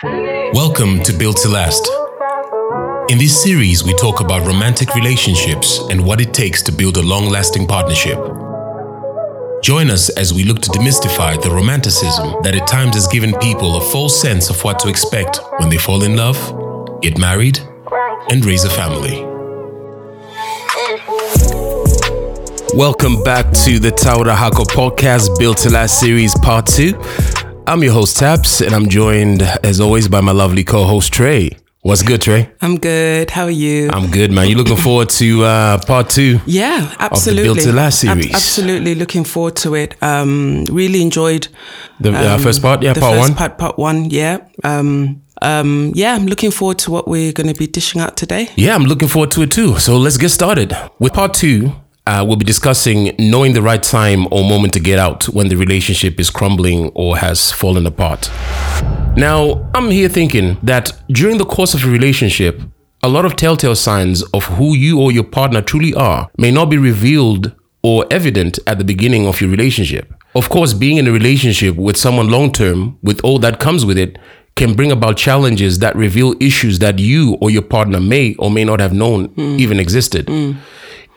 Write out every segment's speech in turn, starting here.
Welcome to Built to Last. In this series, we talk about romantic relationships and what it takes to build a long lasting partnership. Join us as we look to demystify the romanticism that at times has given people a false sense of what to expect when they fall in love, get married, and raise a family. Welcome back to the Taura Hako podcast, Built to Last series, part two. I'm your host, Taps, and I'm joined, as always, by my lovely co host, Trey. What's good, Trey? I'm good. How are you? I'm good, man. You looking forward to uh, part two? yeah, absolutely. Built to Last Ab- series. absolutely looking forward to it. Um, really enjoyed The uh, um, first part? Yeah, the part first one. Part, part one. Yeah. Um, um, yeah, I'm looking forward to what we're going to be dishing out today. Yeah, I'm looking forward to it too. So let's get started. With part two, uh, we'll be discussing knowing the right time or moment to get out when the relationship is crumbling or has fallen apart. Now, I'm here thinking that during the course of a relationship, a lot of telltale signs of who you or your partner truly are may not be revealed or evident at the beginning of your relationship. Of course, being in a relationship with someone long term, with all that comes with it, can bring about challenges that reveal issues that you or your partner may or may not have known even existed.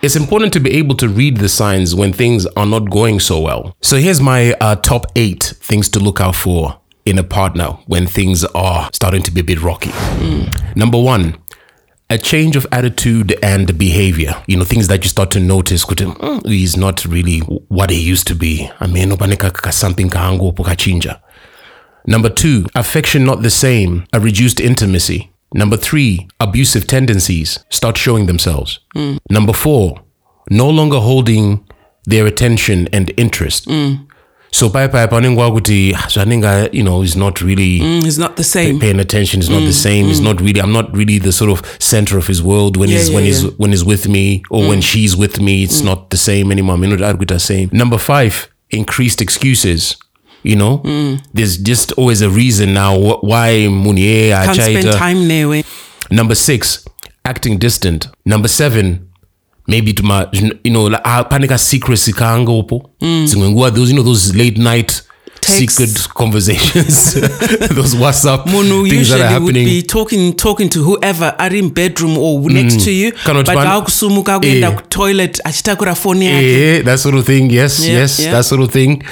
It's important to be able to read the signs when things are not going so well. So here's my uh, top eight things to look out for in a partner when things are starting to be a bit rocky. Number one, a change of attitude and behavior. You know, things that you start to notice. kuti, "Mm, He's not really what he used to be. I mean, something pokachinja. Number two, affection not the same, a reduced intimacy. Number three, abusive tendencies start showing themselves. Number four, no longer holding their attention and interest. So pai pai zvanenga you know is not really Mm, it's not the same. paying attention. is not the mm, same. It's mm. not really. I'm not really the sort of center of his world when he's Yeah, when yeah, he's when he's with me or when mm. she's with me. It's not the same anymore. I'm not arguing the same. Number five, increased excuses. You know, there's just always a reason now wh- why Munier Can't spend time there. eh? Number six, acting distant. Number seven, maybe to my, you know, like, ah, panika secrecy kaangopo. Zimwe nguva, those, you know, those late night Texts. secret conversations, those WhatsApp Munhu things that usually are would happening. be talking talking to whoever are in bedroom or next to you Kana but kuti pan- akusumuka kuenda Eh. kutoilet achitakura foni yake Yeah, that sort of thing. Yes, Yeah, yes, yeah. that sort of thing.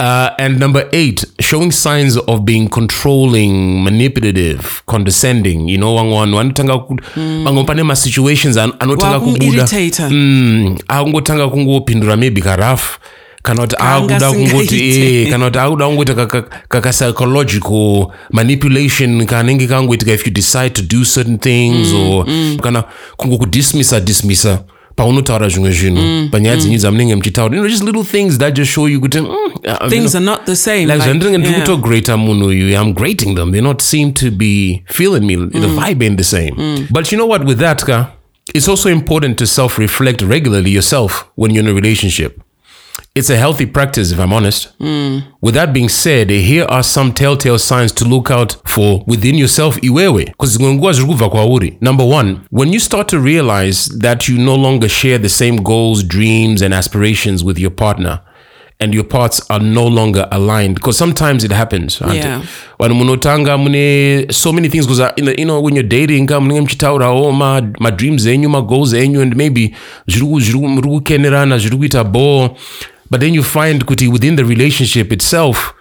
Uh, and number eight, showing signs of being controlling, manipulative, condescending. You know, wangwana wanotanga ku- vamwe pane masituations an- anotanga kubuda Wakumuirritator. Mm, akungotanga kungopindura maybe karafu kana kuti akuda kungoti kana kuti akuda kungoita kaka- kaka psychological manipulation. Kanenge kangoitika if you decide to do certain things mm, or mm. kana kungokudismissa dismissa paunotaura zvimwe zvinhu. Mm, Panyaya dzenyu dzamunenge muchitaura you know just little things that just show you kuti mm, things are not the same like zvandinenge ndiri kutograta munhu uyu i'm grating them. They not seem to be feeling me the vibe ain't the same. But you know what? With that ka it's also important to self-reflect regularly yourself when you're in a relationship it's a healthy practice if i'm honest with that being said here are some telltale signs to look out for within yourself iwewe because nguva zviri kubva kwauri number one when you start to realize that you no longer share the same goals dreams and aspirations with your partner and your parts are no longer aligned because sometimes it happens? Yeah. vanhu munotanga mune so many things because uh, you know, when you're dating ka munenge muchitaurawo oh, ma- madreams enyu magoals enyu and maybe zviri ku- zviri ku- muri kukenerana zviri kuita bore but then you find kuti within the relationship itself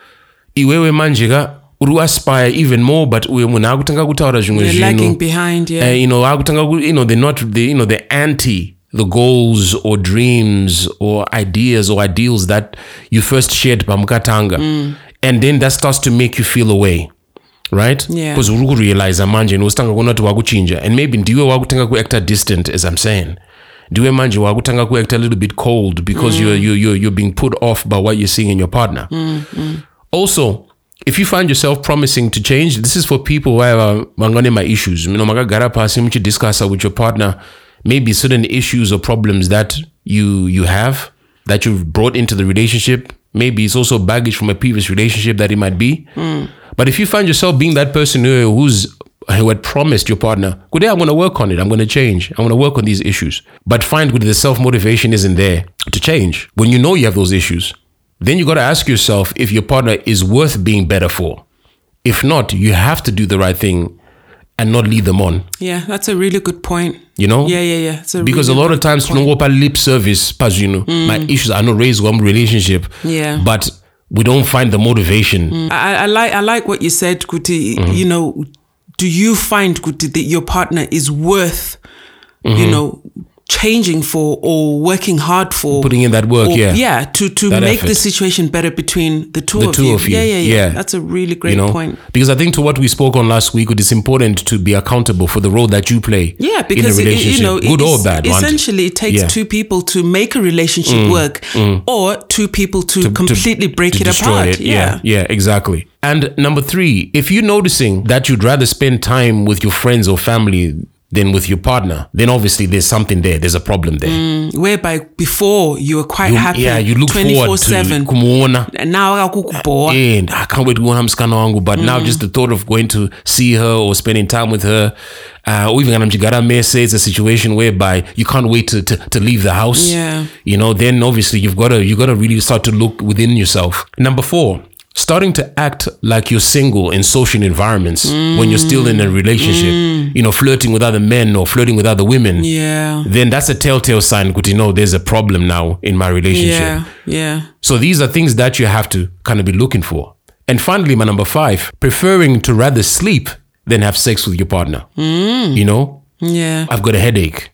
iwewe manje ka uri kuaspire even more but uye munhu akutanga kutaura zvimwe zvinhu lagging behind yeah. Eh, you know akutanga ku- you know they're not the you know the anti the goals or dreams or ideas or ideals that you first shared pamukatanga. Mm. And then that starts to make you feel away right? Yeah. because uri kurealiza manje nositanga kuona kuti wakuchinja. And maybe ndiwe wakutanga kuacta distant as i'm saying ndiwe manje wakutanga kuact a little bit cold because mm. you're, you're, you're, you're being put off by what you're seeing in your partner. Mm, mm. Also if you find yourself promising to change this is for people where vangane uh, my issues. You know makagara pasi muchidiscussa with your partner maybe certain issues or problems that you you have that you've brought into the relationship. Maybe it's also baggage from a previous relationship that it might be. But if you find yourself being that person who, who's who had promised your partner, good day, I'm going to work on it. I'm going to change. I'm going to work on these issues. But find good the self motivation isn't there to change. When you know you have those issues, then you got to ask yourself if your partner is worth being better for. If not, you have to do the right thing and not lead them on. Yeah, that's a really good point. You know? Yeah, yeah, yeah. A Because really a lot of times, you point. know, what lip service, pas you know, my issues are not raised one relationship. Yeah. But we don't find the motivation. I, I like I like what you said, Kuti. Mm-hmm. You know, do you find Kuti that your partner is worth, Mm-hmm. you know, changing for or working hard for, Putting in that work, or- yeah. yeah, to to That make effort. the situation better between the two The of two you. of you, Yeah, yeah, yeah, yeah. That's a really great you know, point. because I think to what we spoke on last week, it is important to be accountable for the role that you play. Yeah, because it, you know, good or bad. essentially it takes Yeah. Mm, two people to make a relationship work, or two people to, completely break to it apart. it. Yeah. yeah, exactly. And number three, if you're noticing that you'd rather spend time with your friends or family than with your partner, then obviously there's something there. There's a problem there. whereby before you were quite You- happy. yeah, you look twenty four forward to kumuona. Now. And I can't wait to go on wangu. But now just the thought of going to see her or spending time with her, uh, or even kana mchigara mese, it's a situation whereby you can't wait to, to, to leave the house. Yeah. You know, then obviously you've got to you've got to really start to look within yourself. Number four, starting to act like you're single in social environments when you're still in a relationship. You know, flirting with other men or flirting with other women. Yeah. Then that's a telltale sign. Good, you know, there's a problem now in my relationship. Yeah. Yeah. So these are things that you have to kind of be looking for. And finally, my number five, preferring to rather sleep than have sex with your partner. Mm. You know, Yeah. I've got a headache.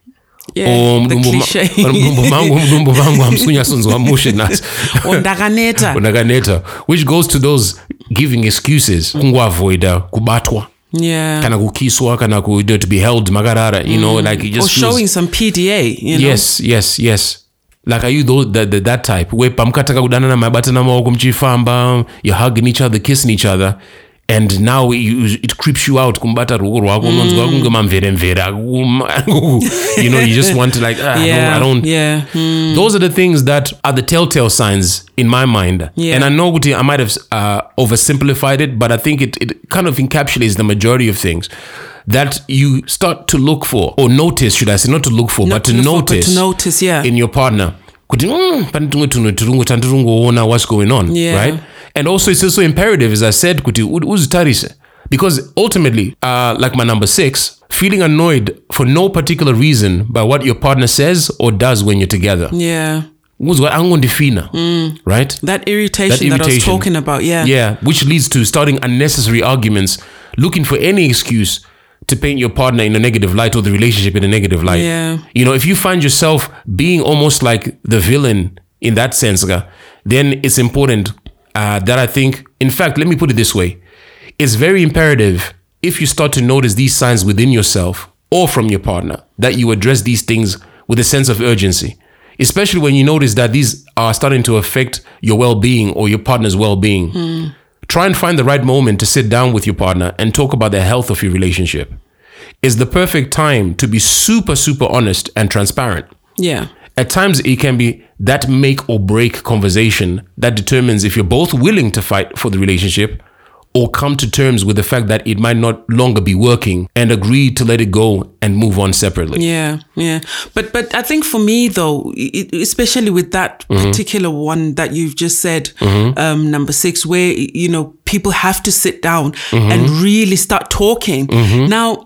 Yeah. Or the mdumbu mangu mdumbu vangu hamsunya sonzwa mushe nasi. Or ndakaneta. Unakaneta, which goes to those giving excuses kungoavoida kubatwa Yeah. kana kukiswa kana ku, you know, to be held makarara you know like it Or just feels- showing some PDA. You know? yes yes yes like are you those, that, that, that type where pamukataka kudanana mabatana maoko mchifamba you're hugging each other kissing each other and now you, it creeps you out kumbata ruoko rwako unonzwa kunge mamveremvere you know you just want to like ah, Yeah. I don't, I don't Yeah. Hmm. those are the things that are the telltale signs in my mind. Yeah. And I know I might have uh, oversimplified it, but I think it, it kind of encapsulates the majority of things that you start to look for or notice, should I say, not to look for, but to, to look for, but notice to notice, yeah. in your partner. Kuti, "Mm, pane tumwe tunhu tirungu tandiringoona what's going on, Yeah. right? And also, it's also imperative, as I said, kuti u- uzitarise. Because ultimately, uh, like my number six, feeling annoyed for no particular reason by what your partner says or does when you're together Yeah. angondifina right That irritation that, I was talking about. Yeah. yeah which leads to starting unnecessary arguments looking for any excuse to paint your partner in a negative light or the relationship in a negative light Yeah. you know if you find yourself being almost like the villain in that sense then it's important uh, that i think in fact let me put it this way. It's very imperative if you start to notice these signs within yourself or from your partner that you address these things with a sense of urgency. Especially when you notice that these are starting to affect your well-being or your partner's well-being. Try and find the right moment to sit down with your partner and talk about the health of your relationship. It's the perfect time to be super super honest and transparent. Yeah. At times it can be that make or break conversation that determines if you're both willing to fight for the relationship or come to terms with the fact that it might not longer be working and agree to let it go and move on separately. Yeah, yeah, but but I think for me though, it, especially with that Mm-hmm. particular one that you've just said, um, number six, where you know people have to sit down Mm-hmm. and really start talking. Now,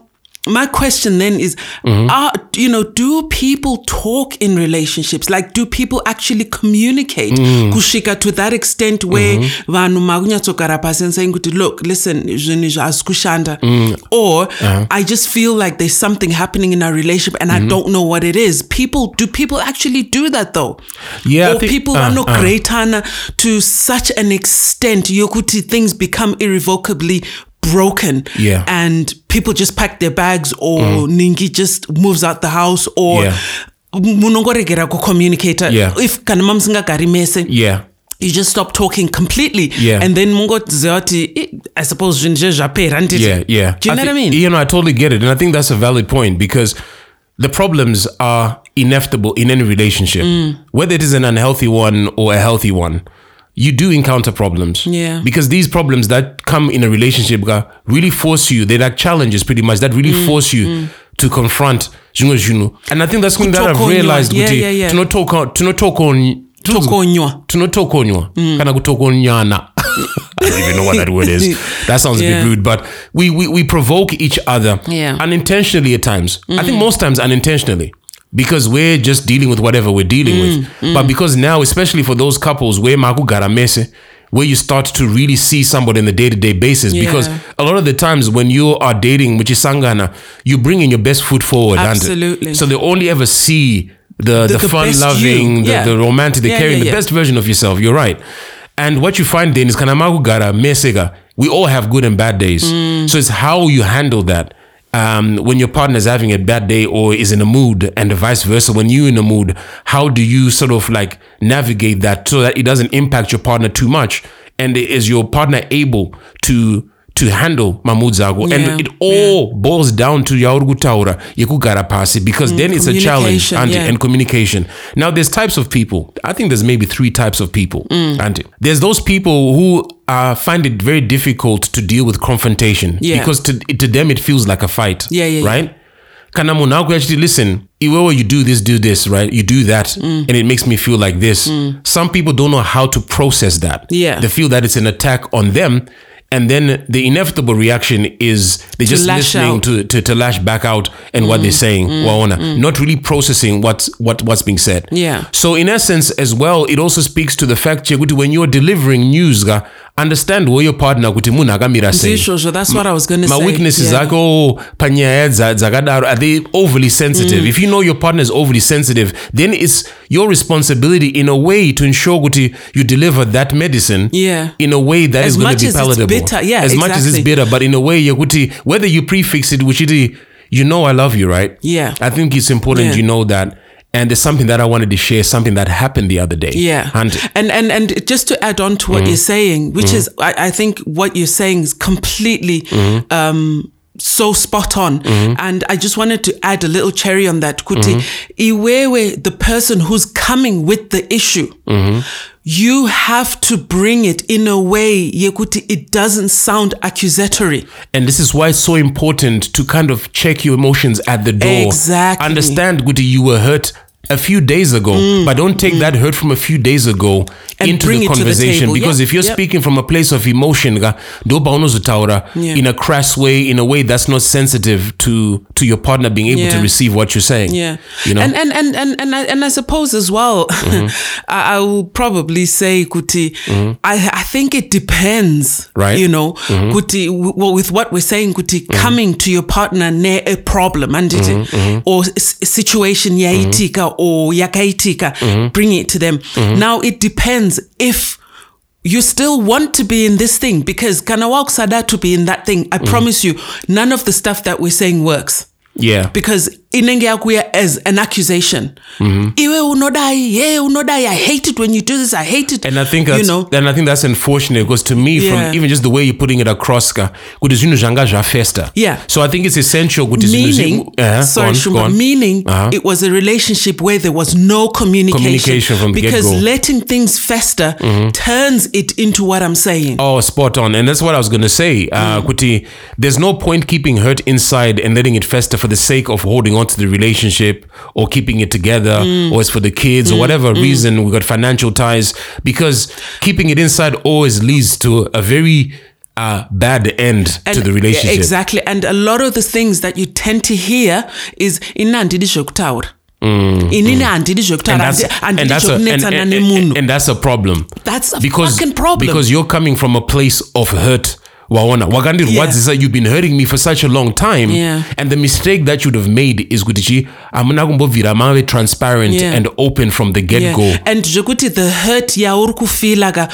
my question then is, Mm-hmm. are you know, do people talk in relationships? Like, do people actually communicate? Mm. Kushika to that extent where Mm-hmm. vanhu makunyatsogara pasi and saying, kuti, look, listen, zvinhu izvi hazisi kushanda. Mm. Or Uh-huh. I just feel like there's something happening in our relationship and Mm-hmm. I don't know what it is. People, do people actually do that though? Yeah, Or think- people uh, are not uh. great to such an extent, yokuti things become irrevocably broken Yeah. and people just pack their bags or ningi just moves out the house or Yeah. munongoregera kucommunicata Yeah. if kana mamusingagari mese Yeah. you just stop talking completely Yeah. and then mungoziva kuti "Eh, i suppose zvinhu zvapera handiti?" Yeah, yeah. do you know what i mean You know, I totally get it. And I think that's a valid point because the problems are inevitable in any relationship, Mm. whether it is an unhealthy one or a healthy one. You do encounter problems. Yeah. Because these problems that come in a relationship really force you, they're like challenges pretty much, that really Mm, force you to confront. And I think that's something that I've realized. Yeah, yeah, yeah. tinotoka- tinotokon- tokonywa tinotokonywa Mm. kana kutokonyana I don't even know what that word is. That sounds a bit rude, but we, we we provoke each other Yeah. Mm. unintentionally at times. I think most times unintentionally. Because we're just dealing with whatever we're dealing Mm, with. But because now, especially for those couples where maku garamese, where you start to really see somebody on the day-to-day basis. Because a lot of the times when you are dating, which is sangana, you bring in your best foot forward. Absolutely. So they only ever see the, the, the fun loving, the, Yeah. the romantic, the Yeah, caring, yeah, the best version of yourself. You're right. And what you find then is kanamaku gara mesega. We all have good and bad days. Mm. So it's how you handle that. Um, when your partner is having a bad day or is in a mood, and vice versa, when you're in a mood, how do you sort of like navigate that so that it doesn't impact your partner too much? And is your partner able to to handle mamudzako? Yeah, And it all boils down to yauri kutaura yekugara pasi because then it's a challenge, auntie, yeah. and communication. Now, there's types of people. I think there's maybe three types of people. Mm. Auntie. There's those people who uh, find it very difficult to deal with confrontation Yeah. because to, to them it feels like a fight. Yeah, yeah, yeah. Right? Kana munhu actually listen, iwewe you do this, do this, right? You do that, Mm. and it makes me feel like this. Some people don't know how to process that. Yeah. They feel that it's an attack on them. And then the inevitable reaction is they're just listening to, to, to lash back out and what they're saying, waona, not really processing what's what what's being said. Yeah. So in essence, as well, it also speaks to the fact when you're delivering news, understand where your partner kuti munhu akamira sei. Zisho, that's what I was going to say. My say. weaknesses yeah. like oh panyaya dza- dzakadaro are they overly sensitive? Mm. If you know your partner is overly sensitive, then it's your responsibility in a way to ensure kuti you deliver that medicine Yeah. in a way that is As going to be palatable. bitter, yeah, as much as it's bitter, but in a way yekuti whether you prefix it which it you know I love you, right? Yeah. I think it's important Yeah. you know that. And there's something that I wanted to share, something that happened the other day. Yeah. And and and and just to add on to what Mm-hmm. you're saying, which is I, I think what you're saying is completely Mm-hmm. um so spot on. And I just wanted to add a little cherry on that. Kuti Mm-hmm. iwewe, the person who's coming with the issue, Mm-hmm. You have to bring it in a way yekuti it doesn't sound accusatory. And this is why it's so important to kind of check your emotions at the door. Exactly. Understand, Guti, you were hurt a few days ago, mm. but don't take mm. that hurt from a few days ago Mm, And into the the conversation. table. because Yep, if you're yep. speaking from a place of emotion, ga, ndo paunozotaura Yeah. in a crass way, in a way that's not sensitive to to your partner being able to receive what you're saying. Yeah, You know? and and and and and I, and I suppose as well, Mm-hmm. I, I will probably say, Kuti, mm-hmm. I I think it depends, Right. You know, mm-hmm. Kuti, w- well, with what we're saying, Kuti, mm-hmm. coming to your partner near a problem and it, or s- situation yaitika or yakaitika, mm-hmm. bring it to them. Mm-hmm. Now it depends if you still want to be in this thing because kanawak sada to be in that thing. I mm-hmm. promise you, none of the stuff that we're saying works yeah. because inenge yakuya as an accusation iwe unodai yeah unodai i hate it when you do this i hate it And I think that's, you know and I think that's unfortunate because to me, Yeah. from even just the way you're putting it across, ka, kuti zvinhu zvanga zvafesta. Yeah. So I think it's essential kuti meaning Uh-huh, go on, go on. meaning Uh-huh. it was a relationship where there was no communication, Communication from the because get-go. Mm-hmm. letting things fester turns it into what i'm saying Oh, spot on. And that's what I was going to say. Uh, Kuti, there's no point keeping hurt inside and letting it fester for the sake of holding on to the relationship or keeping it together mm. or it's for the kids or mm. whatever mm. reason. We got financial ties because keeping it inside always leads to a very uh, bad end to the relationship. exactly and a lot of the things that you tend to hear is ini handidi zvekutaura inini handidi And zvekutaura that's, and, that's a, and, zvekunetsana and, nemunhu and, and that's a problem. That's a because, fucking problem. Because you're coming from a place of hurt. Waona wakandirwadzisa you've been hurting me for such a long time. Yeah. and the mistake that you'd have made is kuti chi hamuna kumbobvira mave transparent Yeah. and open from the get-go. Yeah. and zvekuti the hurt yauri kufila ka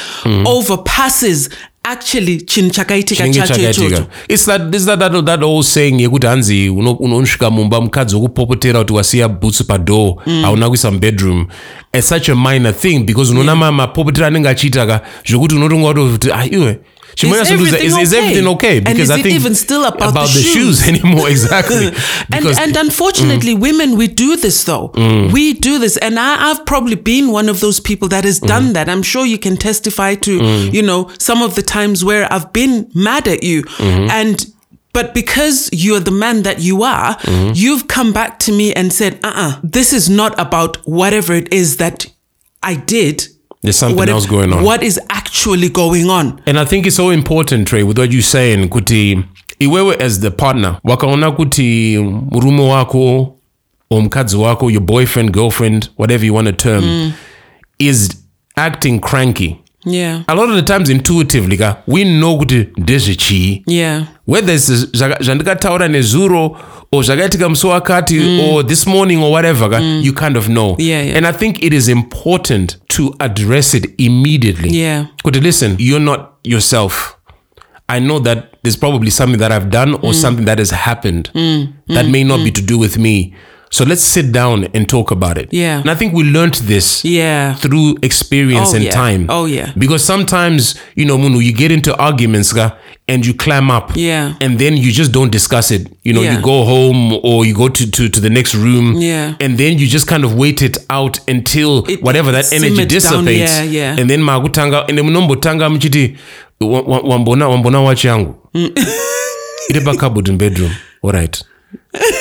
overpasses actually chinhu chakaitika chacho ichocho. It's that, it's that, that, that old saying yekuti hanzi uno- unosvika mumba mukadzi wokupopotera kuti wasiya bhutsu padhoo hauna kuisa mubedroom. It's such a minor thing because unoona ma mapopotera anenge achiita ka zvokuti unotonga watoti ah iwe chimwe Is chazondoza everything is, is okay? everything okay And because is i it think even still about the the shoes shoes? anymore exactly and, and unfortunately, women, we do this though. We do this. And I, I've probably been one of those people that has done that. I'm sure you can testify to, you know, some of the times where I've been mad at you. And but because you're the man that you are, you've come back to me and said, uh uh this is not about whatever it is that I did. There's something whatever- else going on. What is actually going on? And I think it's so important, Trey, with what you're saying, kuti iwewe as the partner, wakaona kuti murume wako or wako, your boyfriend, girlfriend, whatever you want to term, mm. is acting cranky. Yeah. A lot of the times intuitively, ka, we know kuti ndezvechii. Yeah. whether it's zvaka- zvandikataura nezuro or zvakaitika musi wakati mm. or this morning or whatever ka, mm. you kind of know. Yeah, yeah. and i think it is important to address it immediately. Yeah. Kuti listen you're not yourself. I know that there's probably something that i've done or mm. something that has happened that may not be to do with me so let's sit down and talk about it Yeah. and i think we learned this Yeah. through experience Oh, and yeah. time. Oh, yeah. Because sometimes, you know, Munu, you get into arguments and you climb up. Yeah. And then you just don't discuss it. You know, Yeah. you go home or you go to, to, to the next room. Yeah. And then you just kind of wait it out until It whatever that energy simmered down, dissipates. yeah, yeah. And then magutanga and then munombotanga mchiti "Wa- wa- wambona wambona watch yangu. Mm. Iri cupboard in bedroom. All right.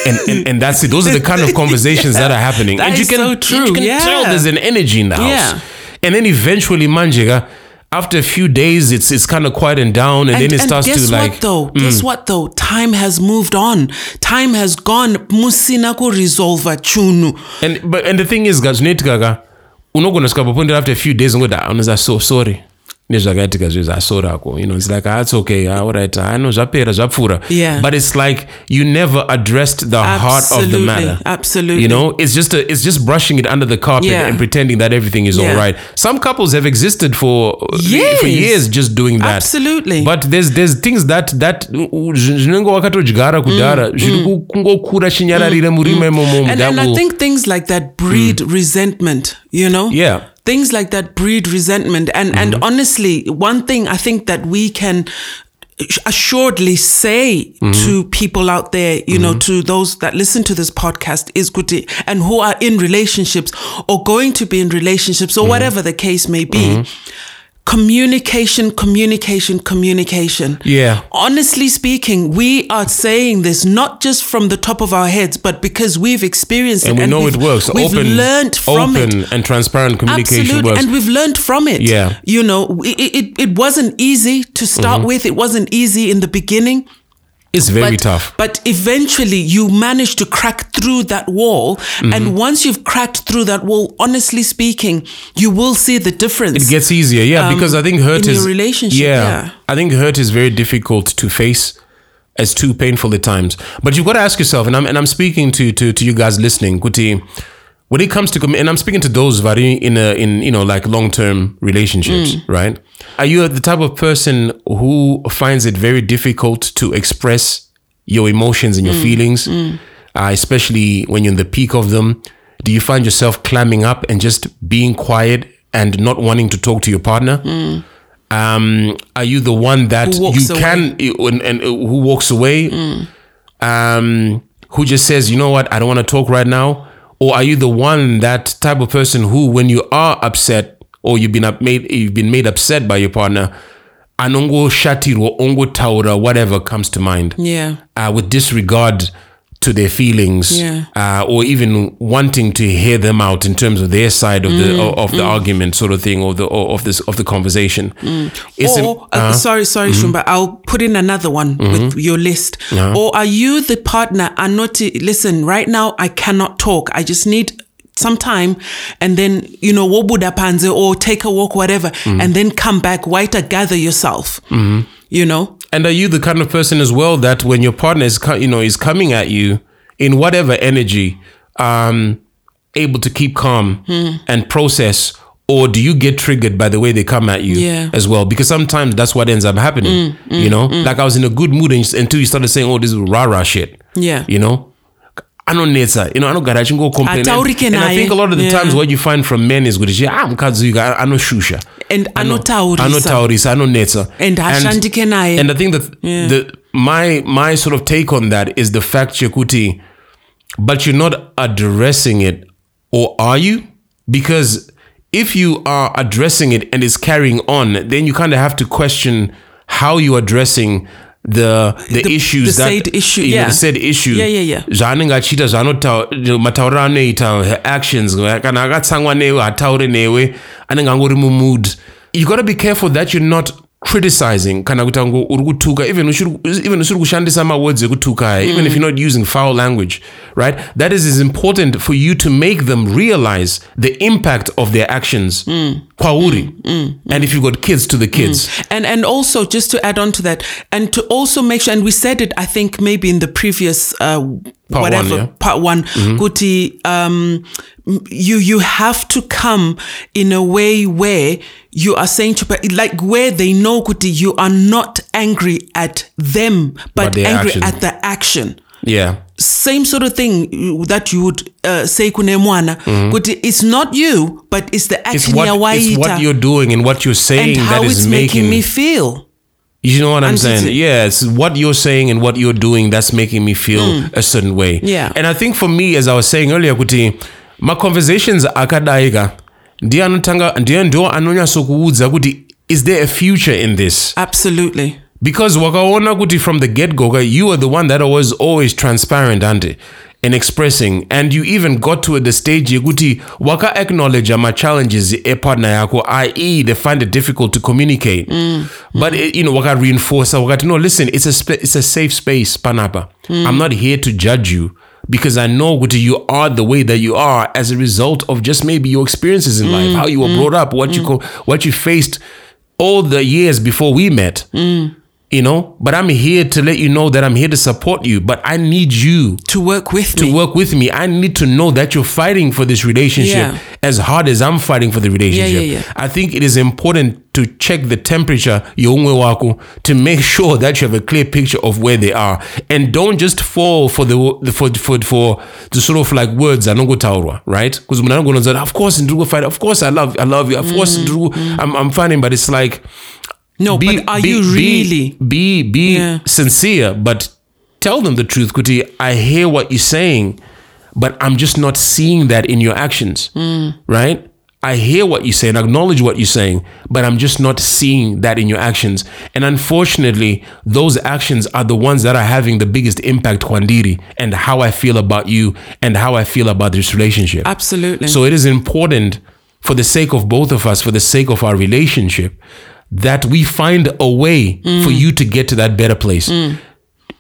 And, and and that's it. Those are the kind of conversations that are happening. That and you can so true, you can yeah. tell there's an energy in the house. Yeah. And then eventually, manjega, after a few days, it's it's kind of quieting down, and, then it starts guess to like. what though? Mm. Guess what though? Time has moved on. Time has gone. Musina ku resolve chunu. And but and the thing is, guys, unogona skapa point after a few days, ngoda, unoza so sorry. Nezvakaitika zve zvasorako you know it's like ah, it's okay ah, all right ah, zvapera zvapfuura Yeah. but it's like you never addressed the heart of the matter absolutely. you know it's just a, it's just brushing it under the carpet Yeah. and pretending that everything is Yeah. all right some couples have existed for uh, Yes. for years just doing that Absolutely. but there's there's things that that uh, zvinenge wakatodyara kudhara mm, zviri mm. ku- kungokura chinyararire murima mm, imomo And, I think things like that breed resentment, you know? Yeah. Things like that breed resentment. And and mm-hmm. honestly, one thing I think that we can assuredly say mm-hmm. to people out there, you know, mm-hmm. to those that listen to this podcast is good and who are in relationships or going to be in relationships or whatever the case may be. Communication, communication, communication. Yeah. Honestly speaking, we are saying this not just from the top of our heads, but because we've experienced and it And we know it works. We've open, learned from open it. and transparent communication Absolutely, works. and we've learned from it. Yeah. you know, it, it, it wasn't easy to start Mm-hmm. with. It wasn't easy in the beginning. It's very but, tough. But eventually, you manage to crack through that wall, Mm-hmm. and once you've cracked through that wall, honestly speaking, you will see the difference. It gets easier, yeah, um, because I think hurt in is your relationship, yeah. I think hurt is very difficult to face. As too painful at times, but you've got to ask yourself, and I'm and I'm speaking to to to you guys listening, Kuti, when it comes to commi- and I'm speaking to those vari in a in you know like long term relationships, Mm. right? Are you the type of person who finds it very difficult to express your emotions and your Mm. feelings, uh, especially when you're in the peak of them? Do you find yourself climbing up and just being quiet and not wanting to talk to your partner? Um, are you the one that Mm. You away. can and, and uh, who walks away? Um, who just says, you know what, I don't want to talk right now? Or are you the one that type of person who, when you are upset or you've been up made you've been made upset by your partner, anongo shatirwa ongo taura whatever comes to mind yeah, uh, with disregard to their feelings Yeah. uh, or even wanting to hear them out in terms of their side of the of, of the argument sort of thing or the or of this of the conversation an- or uh, sorry, sorry, Mm-hmm. Shumba. I'll put in another one with your list. Uh-huh. Or are you the partner? I'm not. Listen, right now I cannot talk. I just need some time, and then you know, wobuda panze or take a walk, whatever, Mm-hmm. and then come back. Waita, gather yourself. You know. And are you the kind of person as well that when your partner is, you know, is coming at you in whatever energy, um, able to keep calm Hmm. and process, or do you get triggered by the way they come at you Yeah. As well? Because sometimes that's what ends up happening. you know, like I was in a good mood and- until you started saying, "Oh, this is rah rah shit." Yeah. You know. Anonetsa. You know anogara achingokomplain and, i think a lot of the Yeah. times what you find from men is kuti ah mukadzi uyu anoshusha. And Ano- anotaurisa. anotaurisa anonetsa. And hashandike naye. and i think that the my my sort of take on that is the fact chekuti but you're not addressing it or are you? Because if you are addressing it and it's carrying on then you kind of have to question how you're addressing the the, The- issues the that said issue, know, yeah. the said issue Yeah, yeah, yeah. zvaanenge achiita matauriro anoita her actions kana akatsangwa newe hatauri newe anenge angori mumood you gotta be careful that you're not criticizing kana kuti ngo uri kutuka even usiri kushandisa mawords ekutuka aya even if mm. you're not using foul language right? That is is important for you to make them realize the impact of their actions mm. mm. kwauri and if you've got kids to the kids. And and also just to add on to that and to also make sure and we said it i think maybe in the previous uh Part one, whatever yeah. part one mm-hmm. kuti um you you have to come in a way where you are saying to like where they know kuti you are not angry at them but, their angry action. at the action yeah same sort of thing uh, that you would uh, say kune mwana kuti it's not you but it's the Mm-hmm. it's action what, it's what you're doing and what you're saying and that is making me feel You know what I'm And saying? it's- Yeah, it's what you're saying and what you're doing that's making me feel a certain way. Yeah. And I think for me, as I was saying earlier, kuti my conversations akadaika ndiye anotanga ndiye ndo anonyatsokuudza kuti is there a future in this? absolutely. Because wakaona kuti from the get-go you are the one that was always transparent ande in expressing. And you even got to the stage yekuti waka acknowledge ma-challenges epartner yako i.e they find it difficult to communicate. Mm, mm. But eh, you know waka reinforce wakati no listen it's a, it's a safe space panapa. Mm. I'm not here to judge you because I know kuti you are the way that you are as a result of just maybe your experiences in life, mm, how you were mm, brought up, what you mm. co- what you faced all the years before we met. You know, but I'm here to let you know that I'm here to support you. But I need you to work with me. to me work with me. I need to know that you're fighting for this relationship Yeah. as hard as I'm fighting for the relationship. yeah, yeah. I think it is important to check the temperature wako to make sure that you have a clear picture of where they are and don't just fall for the for for for the sort of like words anongotaurwa right because of course kufight of course I love I love you of course Mm, ku- I'm I'm fighting but it's like no be, but are be- you really? be be Yeah. sincere but tell them the truth kuti. I hear what you're saying but i'm just not seeing that in your actions right? I hear what you say and acknowledge what you're saying but i'm just not seeing that in your actions. And unfortunately those actions are the ones that are having the biggest impact kwandiri and how i feel about you and how i feel about this relationship. Absolutely. So it is important for the sake of both of us, for the sake of our relationship, that we find a way for mm. you to get to that better place. Mm.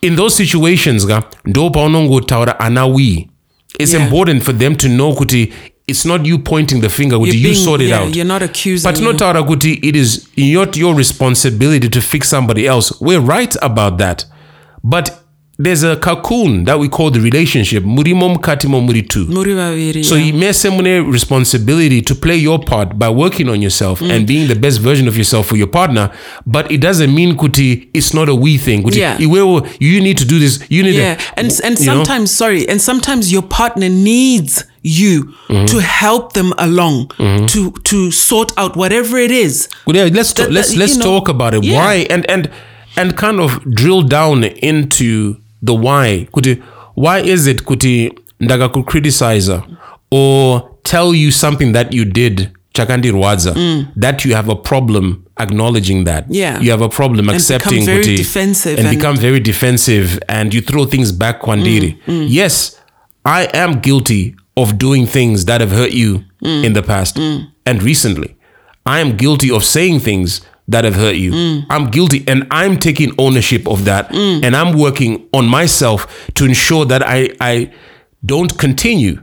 In those situations, ga, ndo paunongotaura ana we. It's Yeah. important for them to know kuti it's not you pointing the finger, kuti You're you sort it yeah, out. you're not accusing But you. not taura kuti it is not your responsibility to fix somebody else. We're right about that. But there's a cocoon that we call the relationship. Murimo mukati mo muri vaviri So may mune responsibility to play your part by working on yourself Mm. and being the best version of yourself for your partner. But it doesn't mean kuti it's not a we thing. Kuti, Yeah. you need to do this. You need yeah to, and and you know? sometimes sorry and sometimes your partner needs you Mm-hmm. to help them along to to sort out whatever it is Well, yeah, let's That- talk, let's that, let's know, talk about it. yeah. Why and and and kind of drill down into the why. Kuti, why is it kuti ndaga ku criticizer or tell you something that you did chakandirwadza that you have a problem acknowledging that Mm. Yeah. you have a problem accepting very kuti- defensive and, and- become very defensive and you throw things back kwandiri Mm, yes i am guilty of doing things that have hurt you Mm. in the past and recently i am guilty of saying things that have hurt you. Mm. i'm guilty and i'm taking ownership of that. Mm. And i'm working on myself to ensure that i i don't continue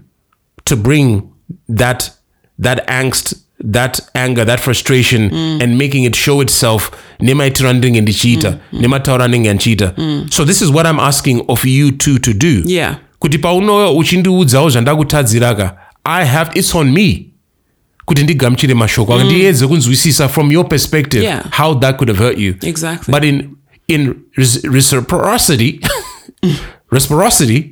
to bring that that angst that anger that frustration mm. and making it show itself. Nemaitirwa ndinenge ndichiita mm. nemataura ndinenge ndichiita so this is what i'm asking of you two to do. Yeah. kuti paunouya uchindiudzawo zvandakutadziraka i have it's on me kuti ndigamuchire mashoko aka ndiedze kunzwisisa from your perspective Yeah. how that could have hurt you. Exactly. but in in res- reciprocity reciprocity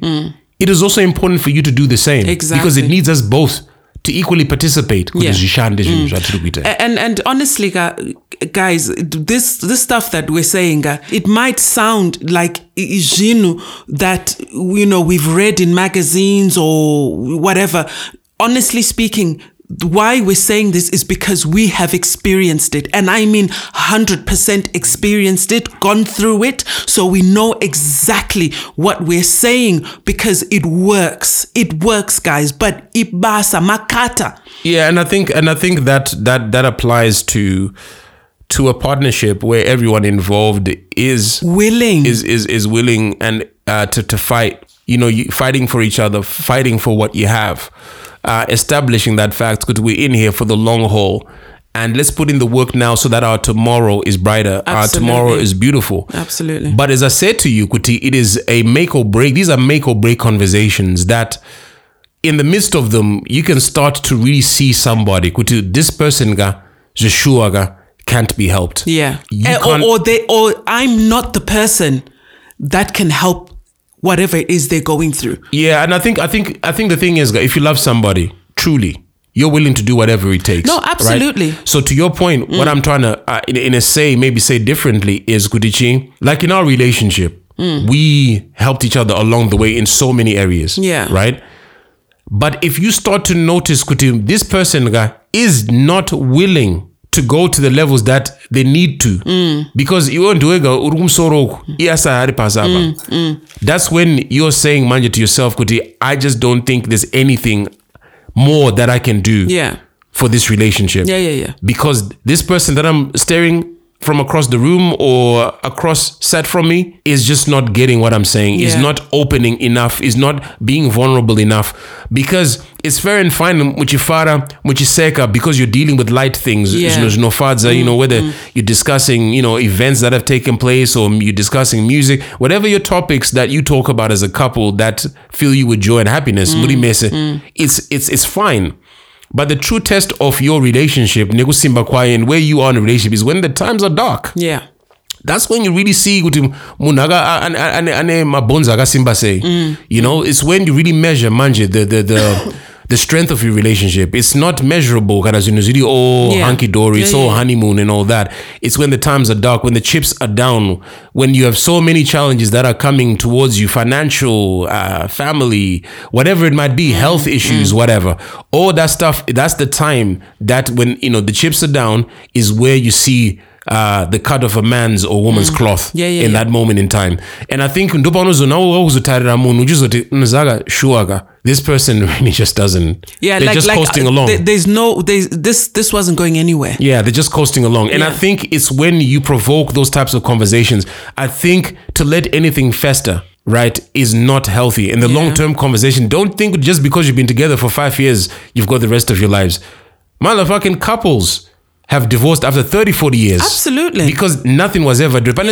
it is also important for you to do the same. Because it needs us both to equally participate. Yeah. zvishande zvinhu zvatiri kuita and and honestly guys this this stuff that we're saying uh, it might sound like zvinhu that you know we've read in magazines or whatever. Honestly speaking why we're saying this is because we have experienced it. And I mean 100% experienced it, gone through it. So we know exactly what we're saying because it works. It works, guys. But ibasa makata. Yeah, and I think and I think that that that applies to to a partnership where everyone involved is Willing. is is is willing and uh, to to fight. You know, you, fighting for each other, fighting for what you have, uh, establishing that fact because we're in here for the long haul. And let's put in the work now so that our tomorrow is brighter. Our tomorrow is beautiful. Absolutely. But as I said to you, Kuti, it is a make or break. These are make or break conversations that in the midst of them, you can start to really see somebody. Kuti, this person ga, Joshua ga, can't be helped. Yeah. Eh, or, or they or I'm not the person that can help whatever it is they're going through. Yeah, and I think I think I think the thing is, if you love somebody truly, you're willing to do whatever it takes. No, right? absolutely. So to your point, what I'm trying to uh, in, in a say maybe say differently is Kudichi, like in our relationship, we helped each other along the way in so many areas. Yeah. Right. But if you start to notice, Kuti, this person guy is not willing to go to the levels that they need to because you won't do it that's when you're saying manje to yourself kuti i just don't think there's anything more that i can do Yeah. for this relationship Yeah, yeah, yeah. because this person that i'm staring from across the room or across set from me is just not getting what i'm saying. Is not opening enough. Is not being vulnerable enough. Because it's fair and fine muchifara muchiseka because you're dealing with light things Yeah. Zvinofadza, you know mm-hmm. whether mm-hmm. you're discussing you know events that have taken place or you're discussing music whatever your topics that you talk about as a couple that fill you with joy and happiness mm-hmm. muri mese, it's it's it's fine but the true test of your relationship nekusimba kwayo and where you are in a relationship is when the times are dark Yeah. that's when you really see kuti munhu aka- ane- mabhonzo akasimba sei you know it's when you really measure manje the the the the strength of your relationship it's not measurable kana zvinhu zviri all Yeah. hunky dory it's Yeah, all yeah. honeymoon and all that it's when the times are dark when the chips are down when you have so many challenges that are coming towards you financial uh, family whatever it might be health issues whatever all that stuff that's the time that when you know the chips are down is where you see uh, the cut of a man's or woman's cloth Yeah, yeah, in yeah. that moment in time and i think ndopanozoona wakuzotarira munhu uchizoti nzaka shuaka this person really just doesn't Yeah, they're like just like coasting uh, along there- there's no there's this this wasn't going anywhere. yeah, they're just coasting along. And I think it's when you provoke those types of conversations. I think to let anything fester, right, is not healthy. In the long term conversation, don't think just because you've been together for five years, you've got the rest of your lives. Motherfucking couples have divorced after 30, 40 years. Absolutely. Because nothing was ever. Pane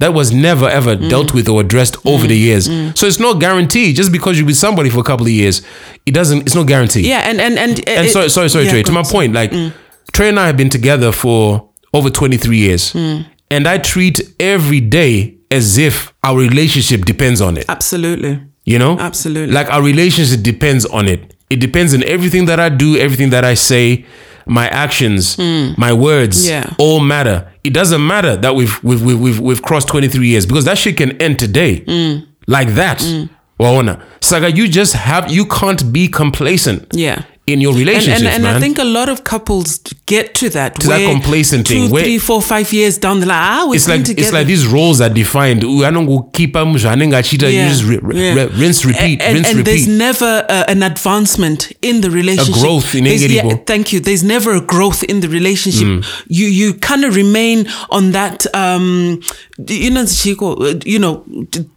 zvimwe zvinhu zvaka- zvizhinji zvakawanda That was never ever mm. dealt with or addressed mm. over the years. Mm. So it's not guaranteed. Just because you're with somebody for a couple of years, it doesn't. It's not guaranteed. Yeah, and and and, And it- sorry, sorry, sorry, yeah, Trey. To my point, like Trey and I have been together for over 23 years, and I treat every day as if our relationship depends on it. Absolutely. You know, Absolutely. Like our relationship depends on it. It depends on everything that I do, everything that I say, my actions, my words. Yeah. all matter. It doesn't matter that we've we've we've we've, crossed 23 years because that shit can end today, Hmm. like that. Waona. Saga, you just have you can't be complacent Yeah. In your And, relationships, and, and man. I think a lot of couples get to that To that complacent two, thing, where- three, four, five years down the line. Ah, we've it's like together. it's like these roles are defined. Uyu anongokipa zvaanenge achiita, you just ri- yeah. ri- rinse, repeat, and, and, rinse, and repeat. there's never uh, an advancement in the relationship. A growth in There's- yeah, Thank you. There's never a growth in the relationship. Mm. You you kind of remain on that um you know uh, you know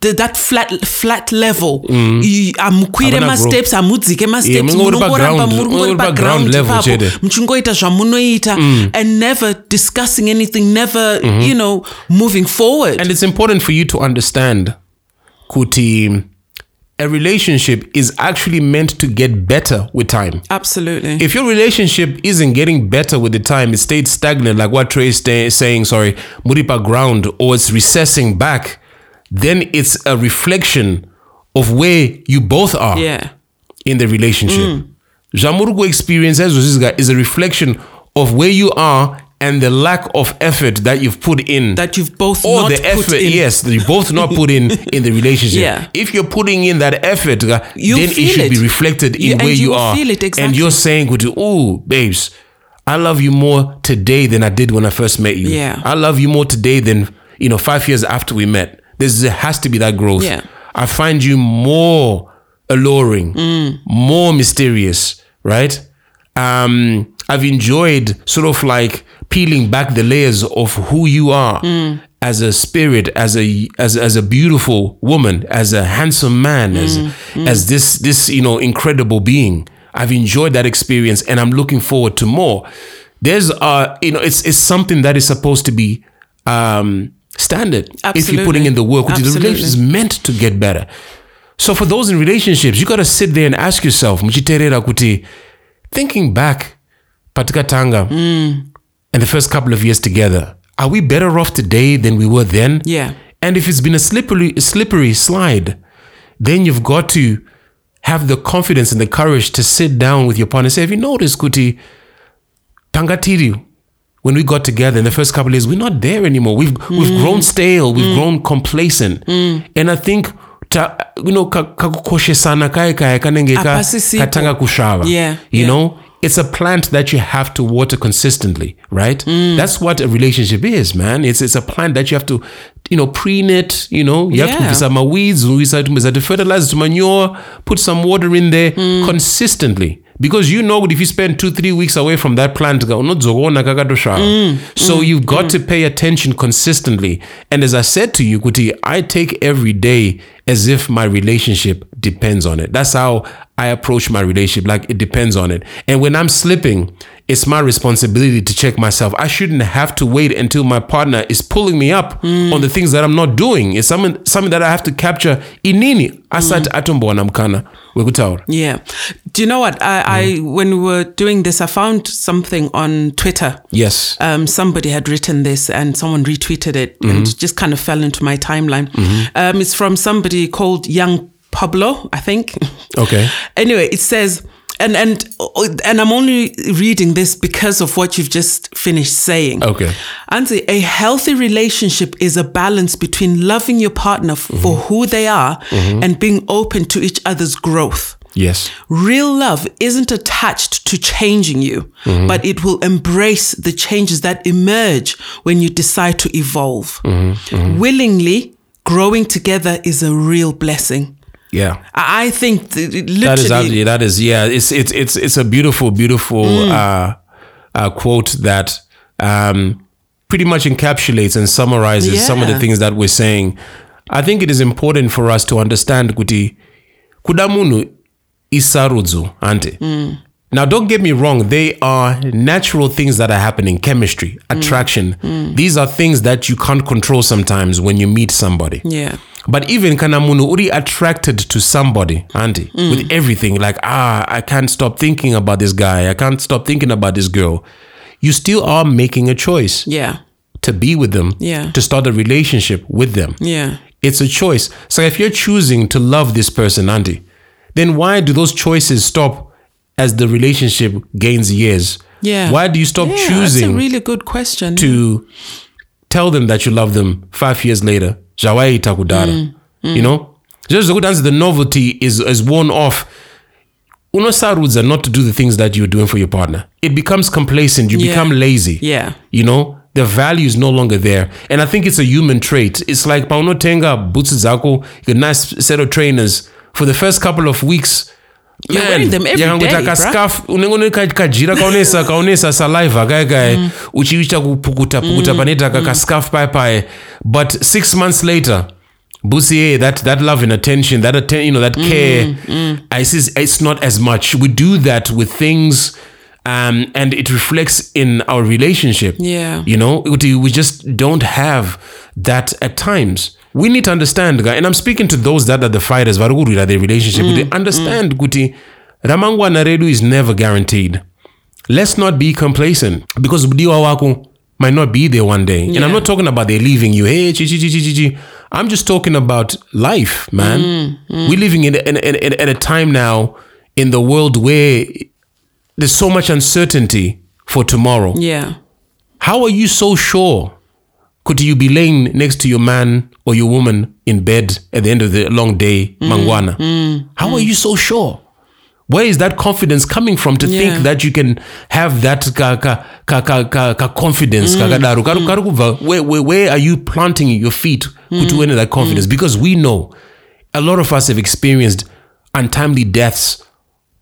th- that flat flat level. You- amukwire Havana ma growth. steps ma Yeah, steps munongori pa munongoramba ground- muri munongori ngori pa pa ground ground level chete. muchingoita zvamunoita mm. and never discussing anything never mm-hmm. you know moving forward And it's important for you to understand, Kuti, a relationship is actually meant to get better with time. absolutely If your relationship isn't getting better with the time, it stayed stagnant, like what Trey is stay- saying, sorry, Muripa ground, or it's recessing back, then it's a reflection of where you both are yeah in the relationship. Mm. Jamurugo experience as Zizga is a reflection of where you are and the lack of effort that you've put in that you've both or not the put effort in. yes that you both not put in in the relationship Yeah. if you're putting in that effort uh, You'll then it should be reflected in You- where you you are feel it, and you're saying with oh babes i love you more today than i did when i first met you Yeah. i love you more today than you know five years after we met there's, there has to be that growth Yeah. i find you more alluring Mm. more mysterious right um i've enjoyed sort of like peeling back the layers of who you are Mm. as a spirit as a as, as a beautiful woman as a handsome man as Mm. as this this you know incredible being i've enjoyed that experience and i'm looking forward to more there's uh you know it's it's something that is supposed to be um standard if you're putting in the work which is the Absolutely. relationship is meant to get better so for those in relationships, you gotta sit there and ask yourself, muchiterera kuti, thinking back, patika tanga, Mm. and the first couple of years together, are we better off today than we were then? Yeah. And if it's been a slippery, slippery slide, then you've got to have the confidence and the courage to sit down with your partner and say, have you noticed, Kuti, Tangatiri, when we got together in the first couple of years, we're not there anymore. We've we've Mm. grown stale, we've grown complacent. And I think ta, you know ka- kakukoshesana kaya kaya kanenge ka- katanga kushava. Yeah, You yeah. know, it's a plant that you have to water consistently, right? Mm. That's what a relationship is, man. It's it's a plant that you have to, you know, preen it, you know, you have to Yeah. put some weeds, we start to fertilize, to manure, put some water in there Mm. consistently. Because you know if you spend two, three weeks away from that plant, kakatosvava. Mm. so you've got to pay attention consistently. And as I said to you, Kuti, I take every day as if my relationship depends on it. That's how I approach my relationship. Like it depends on it. And when I'm slipping, it's my responsibility to check myself. I shouldn't have to wait until my partner is pulling me up Mm. on the things that I'm not doing. It's something something that I have to capture inini asati Mm. atombona mkana wekutaura. Yeah. Do you know what? I, I when we were doing this, I found something on Twitter. Yes. Um, somebody had written this and someone retweeted it Mm-hmm. and it just kind of fell into my timeline. Um, it's from somebody called Young Pablo, I think. Okay. anyway, it says, and and and I'm only reading this because of what you've just finished saying. Okay. Anzi, a healthy relationship is a balance between loving your partner f- for Mm-hmm. who they are and being open to each other's growth. Yes. Real love isn't attached to changing you, Mm-hmm. but it will embrace the changes that emerge when you decide to evolve. Mm-hmm. Willingly growing together is a real blessing. Yeah. I I think th- That is literally, actually that is yeah. It's it's it's it's a beautiful beautiful Mm. uh, uh, quote that um, pretty much encapsulates and summarizes some of the things that we're saying. I think it is important for us to understand kuti kuda munhu isarudzo ante. Now, don't get me wrong. They are natural things that are happening. Chemistry, attraction. These are things that you can't control sometimes when you meet somebody. yeah. But even kana munhu uri attracted to somebody, Andy, Mm. with everything, like, ah, I can't stop thinking about this guy. I can't stop thinking about this girl. You still are making a choice Yeah. to be with them, Yeah. to start a relationship with them. Yeah. It's a choice. So if you're choosing to love this person, Andy, then why do those choices stop as the relationship gains years? Yeah. Why do you stop Yeah, choosing That's a really good question. to tell them that you love them five years later? Zvawaita kudhara Mm, you know? Zvizvo zvokuti hanzi the novelty is, is worn off. Unosarudza not to do the things that you're doing for your partner. It becomes complacent. You Yeah. become lazy. Yeah. you know? The value is no longer there. And i think it's a human trait. It's like paunotenga boots dzako a nice set of trainers. For the first couple of weeks You're wearing them every day, bruh. kascarf unenge une ka- kajira kaonesa kaonesa saliva ah, kaya kaya Mm. uchiita kupukuta pukuta mm. panoita kakascarf mm. paya paya but six months later Busi, hey, that that love and attention, that atten- you know, that mm, care, I see it's not as much. We do that with things, um, and it reflects in our relationship. Yeah. you know, we just don't have that at times. We need to understand, guy, and I'm speaking to those that are the fighters, vari kurwira their relationship. Mm. Kuti understand, mm. kuti ramangwana redu is never guaranteed. Let's not be complacent because budiwa wako might not be there one day. And I'm not talking about they're leaving you. Hey, chi, chi, chi, chi, chi. I'm just talking about life, man. Mm, We're living in, in, in, in, at a time now in the world where there's so much uncertainty for tomorrow. Yeah. how are you so sure? Could you be laying next to your man or your woman in bed at the end of the long day, Mm. mangwana? Mm. How mm. are you so sure? Where is that confidence coming from to Yeah. think that you can have that ka, ka, ka, ka, ka, ka confidence? Mm. kakadaro? Karu- mm. karu kubva, Where, where, where are you planting your feet to uone that confidence? Because we know a lot of us have experienced untimely deaths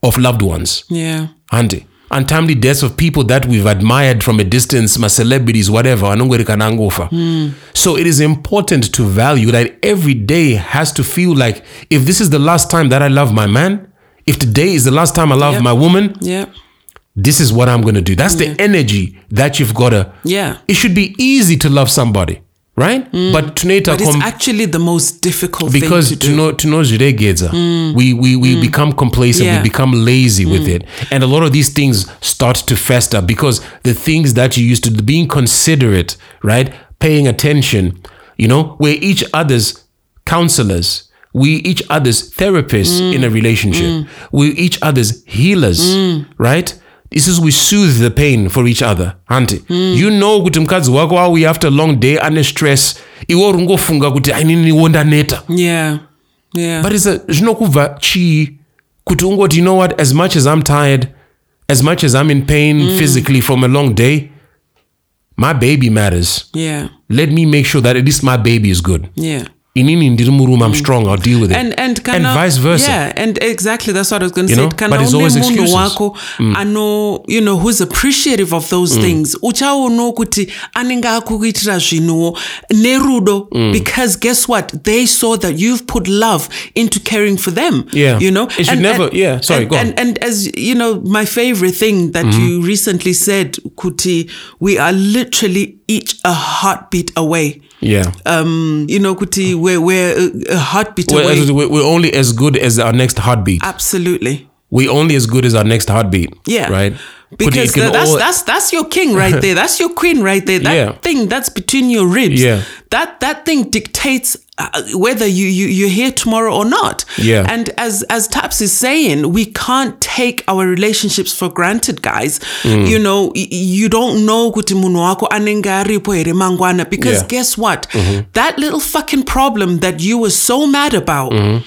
of loved ones. Yeah. Andi. Untimely deaths of people that we've admired from a distance, my celebrities, whatever. nangofa. Hmm. So it is important to value that every day has to feel like if this is the last time that I love my man, if today is the last time I love Yep. my woman, Yeah. this is what I'm going to do. That's the energy that you've got to. Yeah. It should be easy to love somebody, right? Mm. But tunaita But it's kom- actually the most difficult because thing to to do. know to know zviregedza mm. we we, we mm. become complacent Yeah. we become lazy with it. And a lot of these things start to fester because the things that you used to being considerate right? Paying attention you know we're each other's counselors. We each other's therapists in a relationship. We each other's healers right this is we soothe the pain for each other hanti you know kuti mukadzi wako auya after long day ane stress iwe uri ngofunga kuti aininiwo ndaneta Yeah. Yeah. but it's a zvinokubva chii kuti ungoti you know what as much as i'm tired as much as i'm in pain physically from a long day my baby matters yeah. let me make sure that at least my baby is good Yeah. Inini i'm strong i'll deal with it and and and vice versa yeah and exactly that's what i was going to say know, kana but it's always excuses. Mm. wako ano you know who's appreciative of those things uchaonawo kuti anenge akukuitira zvinhuwo nerudo Mm. because guess what they saw that you've put love into caring for them Yeah. you know It should never- yeah, sorry, and, go on. and, and as you know my favorite thing that Mm-hmm. you recently said kuti we are literally each a heartbeat away yeah um you know kuti we're, we're a, heartbeat we're, away we're only as good as our next heartbeat Absolutely. we're only as good as our next heartbeat Yeah. right Because tha- that's all- that's that's your king right there. That's your queen right there. That Yeah. thing that's between your ribs. Yeah. That that thing dictates uh, whether you you you're here tomorrow or not. Yeah. And as as Taps is saying, we can't take our relationships for granted, guys. Mm. You know, you don't know kuti munhu wako anenge aripo here mangwana because Yeah. Mm-hmm. guess what? That little fucking problem that you were so mad about Mm-hmm.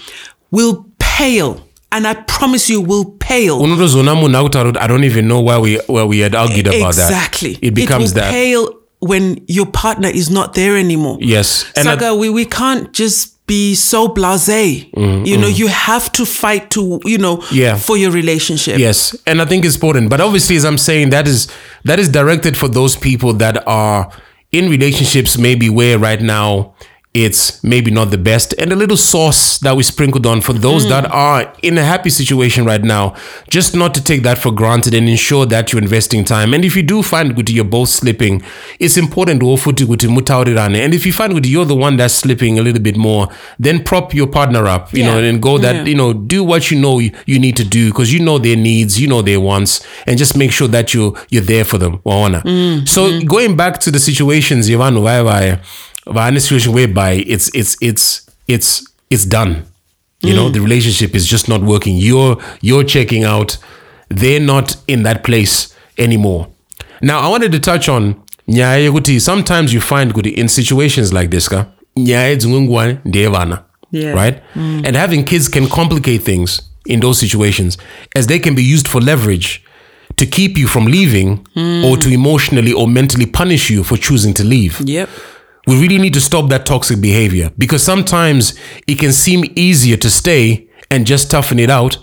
will pale. And I promise you will pale. unotozona munhu akutaura kuti i don't even know why we why we had argued about that exactly. it becomes will that pale when your partner is not there anymore. yes and I- we, we can't just be so blasé. Mm-hmm, you know, mm-hmm. you have to fight to, you know. Yeah. for your relationship. Yes, and I think it's important. But obviously, as I'm saying, that is that is directed for those people that are in relationships, maybe where right now it's maybe not the best, and a little sauce that we sprinkled on for those that mm-hmm. are in a happy situation right now. Just not to take that for granted and ensure that you're investing time. And if you do find good you're both slipping, it's important to ofuti kuti mutaurirane. And if you find good you're the one that's slipping a little bit more, then prop your partner up, you know, and go that Yeah. you know do what you know you, need to do because you know their needs you know their wants and just make sure that you you're there for them waona mm, so mm. going back to the situations yevanu vaivaya vaane situation whereby it's it's it's it's it's done. You know mm. the relationship is just not working. You're you're checking out. They're not in that place anymore. Now i wanted to touch on nyaya sometimes you find kuti in situations like this ka? Nyaya dzimwe nguva ndeyevana Yeah. right? Mm. And having kids can complicate things in those situations as they can be used for leverage to keep you from leaving mm. or to emotionally or mentally punish you for choosing to leave. Yep. We really need to stop that toxic behavior because sometimes it can seem easier to stay and just toughen it out,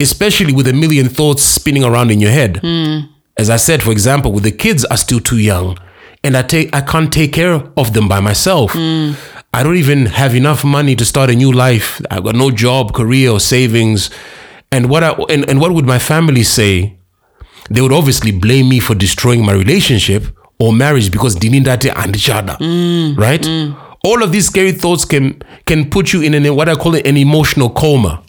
especially with a million thoughts spinning around in your head. Hmm. As I said, for example, with the kids are still too young and I take I can't take care of them by myself. Hmm. I don't even have enough money to start a new life. I've got no job, career, or savings. And what I and, and what would my family say? They would obviously blame me for destroying my relationship or marriage because dinindate and each other. Right? All of these scary thoughts can can put you in an what I call an emotional coma,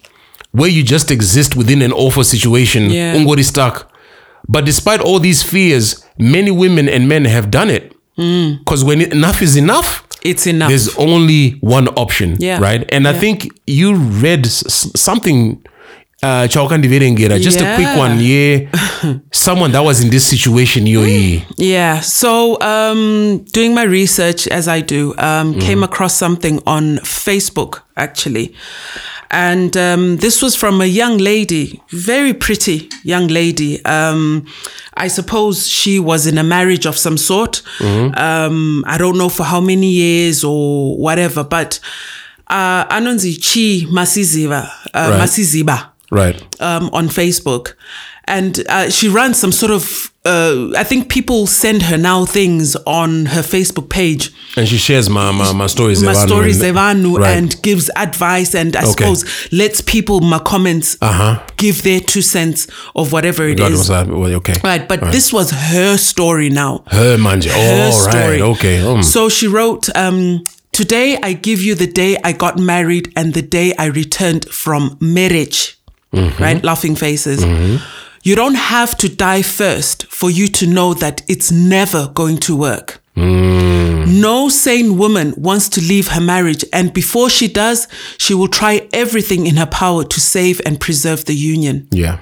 where you just exist within an awful situation. Yeah. Ungori stuck. But despite all these fears, many women and men have done it. Mm. Because when enough is enough, It's enough. there's only one option, Yeah. right? And I think you read something uh, chaukandiverengera just a quick one yeah someone that was in this situation yoyi Yeah. So, um, doing my research as I do, um, came across something on Facebook actually. And um, this was from a young lady, very pretty young lady. Um, I suppose she was in a marriage of some sort. Um, I don't know for how many years or whatever, but uh, Anonzi Chi Masiziva, uh, Right. Masiziba right um, on Facebook, and uh, she runs some sort of. Uh, I think people send her now things on her Facebook page, and she shares my my, my stories my stories and- right. and gives advice, and I Okay. suppose lets people my comments Uh-huh. give their two cents of whatever it God is. was that well, okay Right, but this was her story now. her manje Her oh right story. okay um, So she wrote, um, Today I give you the day I got married and the day I returned from marriage. Mm-hmm. Right? Laughing faces. Mm-hmm. You don't have to die first for you to know that it's never going to work. Mm. No sane woman wants to leave her marriage, and before she does, she will try everything in her power to save and preserve the union. yeah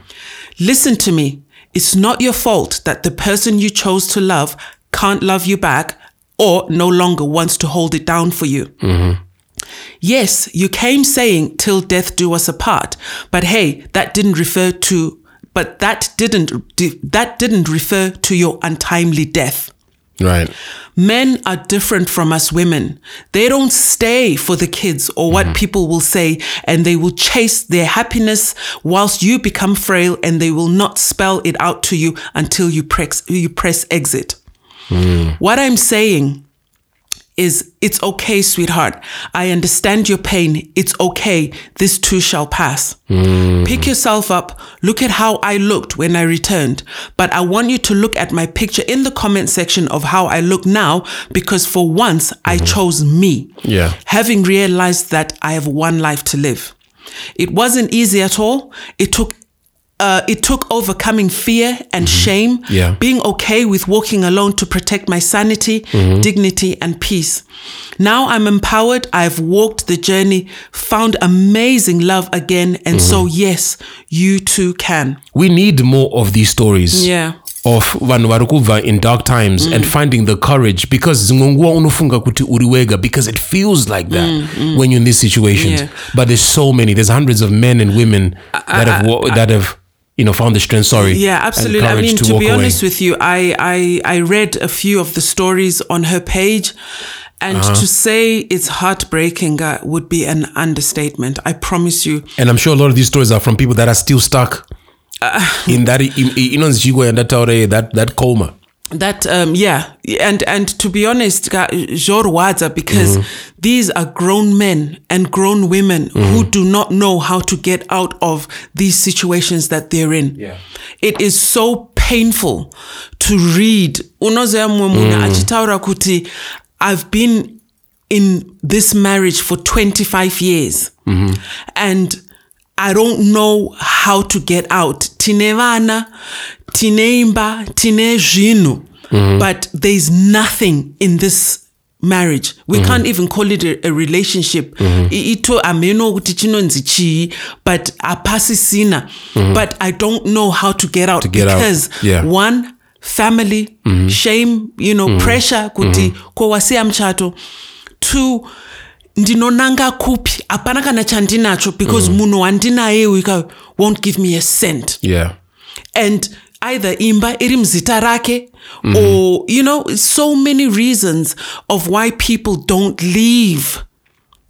Listen to me. It's not your fault that the person you chose to love can't love you back or no longer wants to hold it down for you. Mm-hmm. Yes, you came saying till death do us apart, but hey, that didn't refer to but that didn't that didn't refer to your untimely death. right Men are different from us women. They don't stay for the kids or what mm-hmm. people will say, and they will chase their happiness whilst you become frail, and they will not spell it out to you until you press, you press exit. Mm. What I'm saying is, it's okay, sweetheart. I understand your pain. It's okay. This too shall pass. Hmm. Pick yourself up. Look at how I looked when I returned. But I want you to look at my picture in the comment section of how I look now because for once I mm-hmm. chose me. Yeah. Having realized that I have one life to live. It wasn't easy at all. It took uh, it took overcoming fear and mm-hmm. shame, Yeah. being okay with walking alone to protect my sanity, mm-hmm. dignity, and peace. Now I'm empowered. I've walked the journey, found amazing love again. And so, mm-hmm. yes, you too can. we need more of these stories Yeah. of vanhu vari kubva in dark times and mm. finding the courage because dzimwe nguva unofunga kuti uri wega because it feels like that mm, mm. when you're in these situations Yeah. but there's so many there's hundreds of men and women that have wa- that have you know found the strength sorry Yeah, absolutely. I mean, to, walk be away. honest with you, I, I I read a few of the stories on her page, and Uh-huh. to say it's heartbreaking uh, would be an understatement. I promise you. and i'm sure a lot of these stories are from people that are still stuck in that inonzi chigwa yandataura that that coma That um yeah and and to be honest zvorwadza because mm-hmm. these are grown men and grown women who mm-hmm. do not know how to get out of these situations that they're in. Yeah. it is so painful to read. Unozoya mumwe munhu achitaura kuti i've been in this marriage for 25 years mm-hmm. and I don't know how to get out. Tine vana, tine imba, tine zvinhu, but there's nothing in this marriage. We can't even call it a, a relationship. I- Ito ameno kuti chinonzi chii, but apasisina. But I don't know how to get out get out. because Yeah. one family shame you know pressure kuti ko wasiya muchato two ndinonanga kupi hapana kana chandinacho because munhu wandinaye wika won't give me a cent. Yeah. And either imba iri muzita rake or you know so many reasons of why people don't leave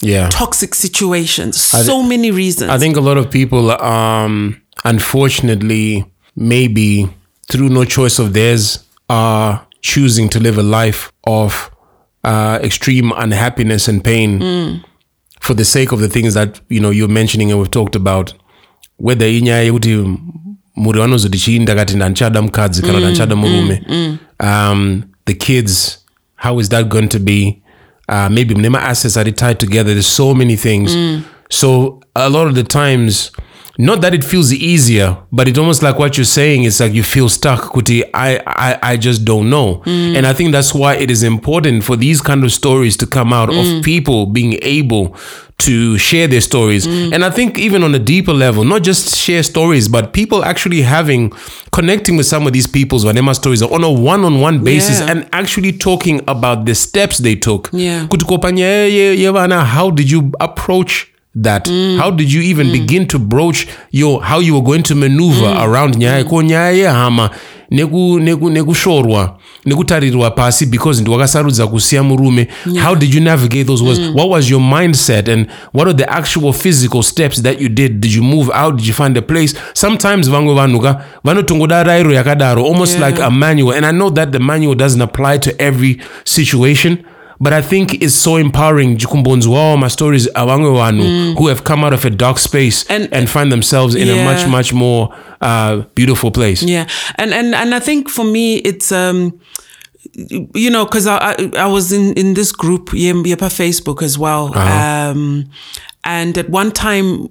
yeah. toxic situations. So many reasons. I think a lot of people, um, unfortunately, maybe through no choice of theirs, are choosing to live a life of uh, extreme unhappiness and pain for the sake of the things that you know you're mentioning and we've talked about. Whether inyaya yekuti muri vanozoti chii ndakati ndandichada mukadzi kana ndandichada murume. um, the kids how is that going to be? Uh, maybe mune assets are tied together. There's so many things. So a lot of the times not that it feels easier, but it's almost like what you're saying. It's like you feel stuck. Kuti, I, I, I just don't know. And I think that's why it is important for these kind of stories to come out of people being able to share their stories. And I think even on a deeper level, not just share stories, but people actually having connecting with some of these people's Vanema stories on a one-on-one basis Yeah. and actually talking about the steps they took. Yeah. Kuti kopanya, "Eh, yeah, yeah, bana, how did you approach that how did you even begin to broach your how you were going to maneuver around nyaya ko nyaya yehama neku- neku- nekushorwa nekutarirwa pasi because ndiwakasarudza kusiya murume. How did you navigate those words? What was your mindset and what are the actual physical steps that you did? Did you move out? Did you find a place? Sometimes vamwe vanhu ka vanotongoda rairo yakadaro almost Yeah. like a manual. And i know that the manual doesn't apply to every situation but I think it's so empowering jikumbonzwawo my stories avamwe vanhu who have come out of a dark space and, And- find themselves in a much much more uh, beautiful place. Yeah, and and and I think for me it's um, you know, because I, I I was in in this group Yepa Facebook as well. Um, and at one time,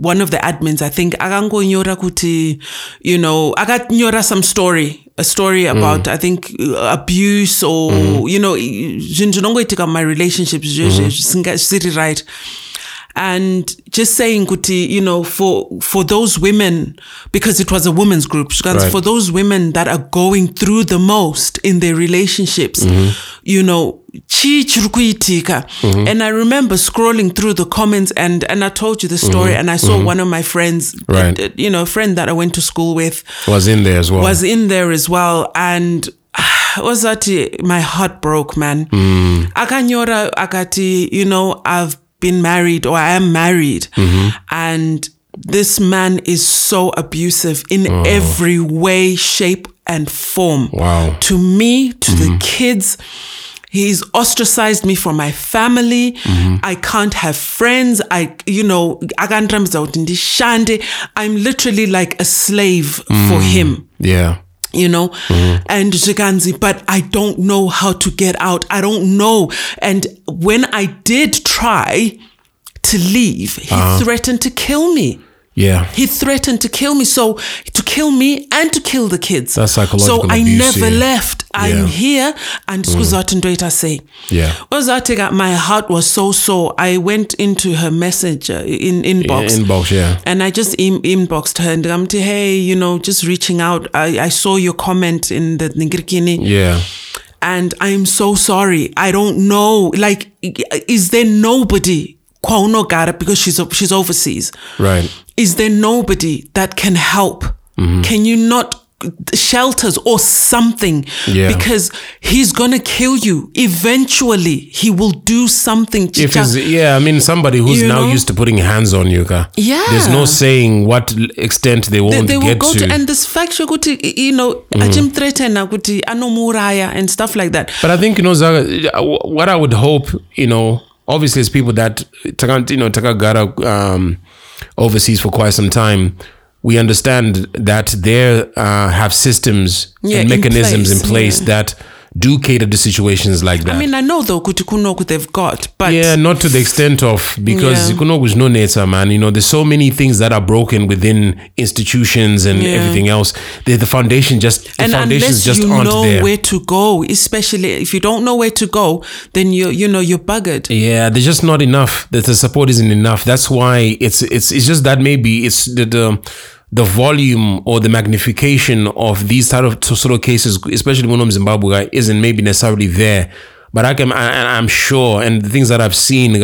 one of the admins, I think, akangonyora kuti, you know, akanyora some story, a story mm. about, I think, uh, abuse or, mm. you know, zvinhu zvinongoitika my relationships, zvisiri mm. right and just saying kuti you know for for those women because it was a women's group Right. for those women that are going through the most in their relationships mm-hmm. you know chi kuitika. Mm-hmm. And i remember scrolling through the comments and and i told you the story mm-hmm. and i saw one of my friends uh, Right. uh, you know a friend that i went to school with Was in there as well. was in there as well. And was that my heart broke man. Mm. Akanyora akati you know i've been married or i am married and this man is so abusive in oh. every way shape and form Wow. to me to the mm-hmm. kids He's ostracized me from my family. Mm-hmm. I can't have friends. I, you know, akandrambiza kuti ndishande. I'm literally like a slave for mm. him yeah. You know? Mm-hmm. And Ziganzi, but i don't know how to get out. I don't know. And when i did try to leave he uh-huh. threatened to kill me Yeah. he threatened to kill me so to kill me and to kill the kids That's psychological so i abuse, never yeah. left i'm Yeah. here and mm. say Yeah. Ozatega, my heart was so sore i went into her messenger in inbox Inbox, yeah. and I just in- inboxed her and I'm to hey, you know, just reaching out. I, I saw your comment in the Ningirikini Yeah. and I'm so sorry. I don't know. Like, is there nobody Because she's she's overseas? Right. Is there nobody that can help? Mm-hmm. Can you not shelters or something? Yeah. Because he's gonna kill you. Eventually, he will do something. To you. If it's, yeah, I mean, somebody who's You now know? used to putting hands on you. Yeah. There's no saying what extent they they, won't they will get go to. to, and this fact you know kuti anomuraya and stuff like that But I think you know Zaga, what I would hope, you know, obviously as people that you know Takagara um, overseas for quite some time, we understand that they uh, have systems Yeah, and mechanisms in place, place, yeah. that do cater to situations like that. i mean i know though kuti kunoku they've got but yeah, not to the extent of because Yeah. yeah. no nature, man. You know, there's so many things that are broken within institutions and Yeah. everything else. The, the foundation just the and foundations unless just you aren't know there. where to go especially if you don't know where to go then you you know you're buggered Yeah, there's just not enough. That the support isn't enough. That's why it's it's it's just that maybe it's the the, the volume or the magnification of these type of sort of cases, especially when I'm Zimbabwe, isn't maybe necessarily there. But I can I, I'm sure, and the things that I've seen,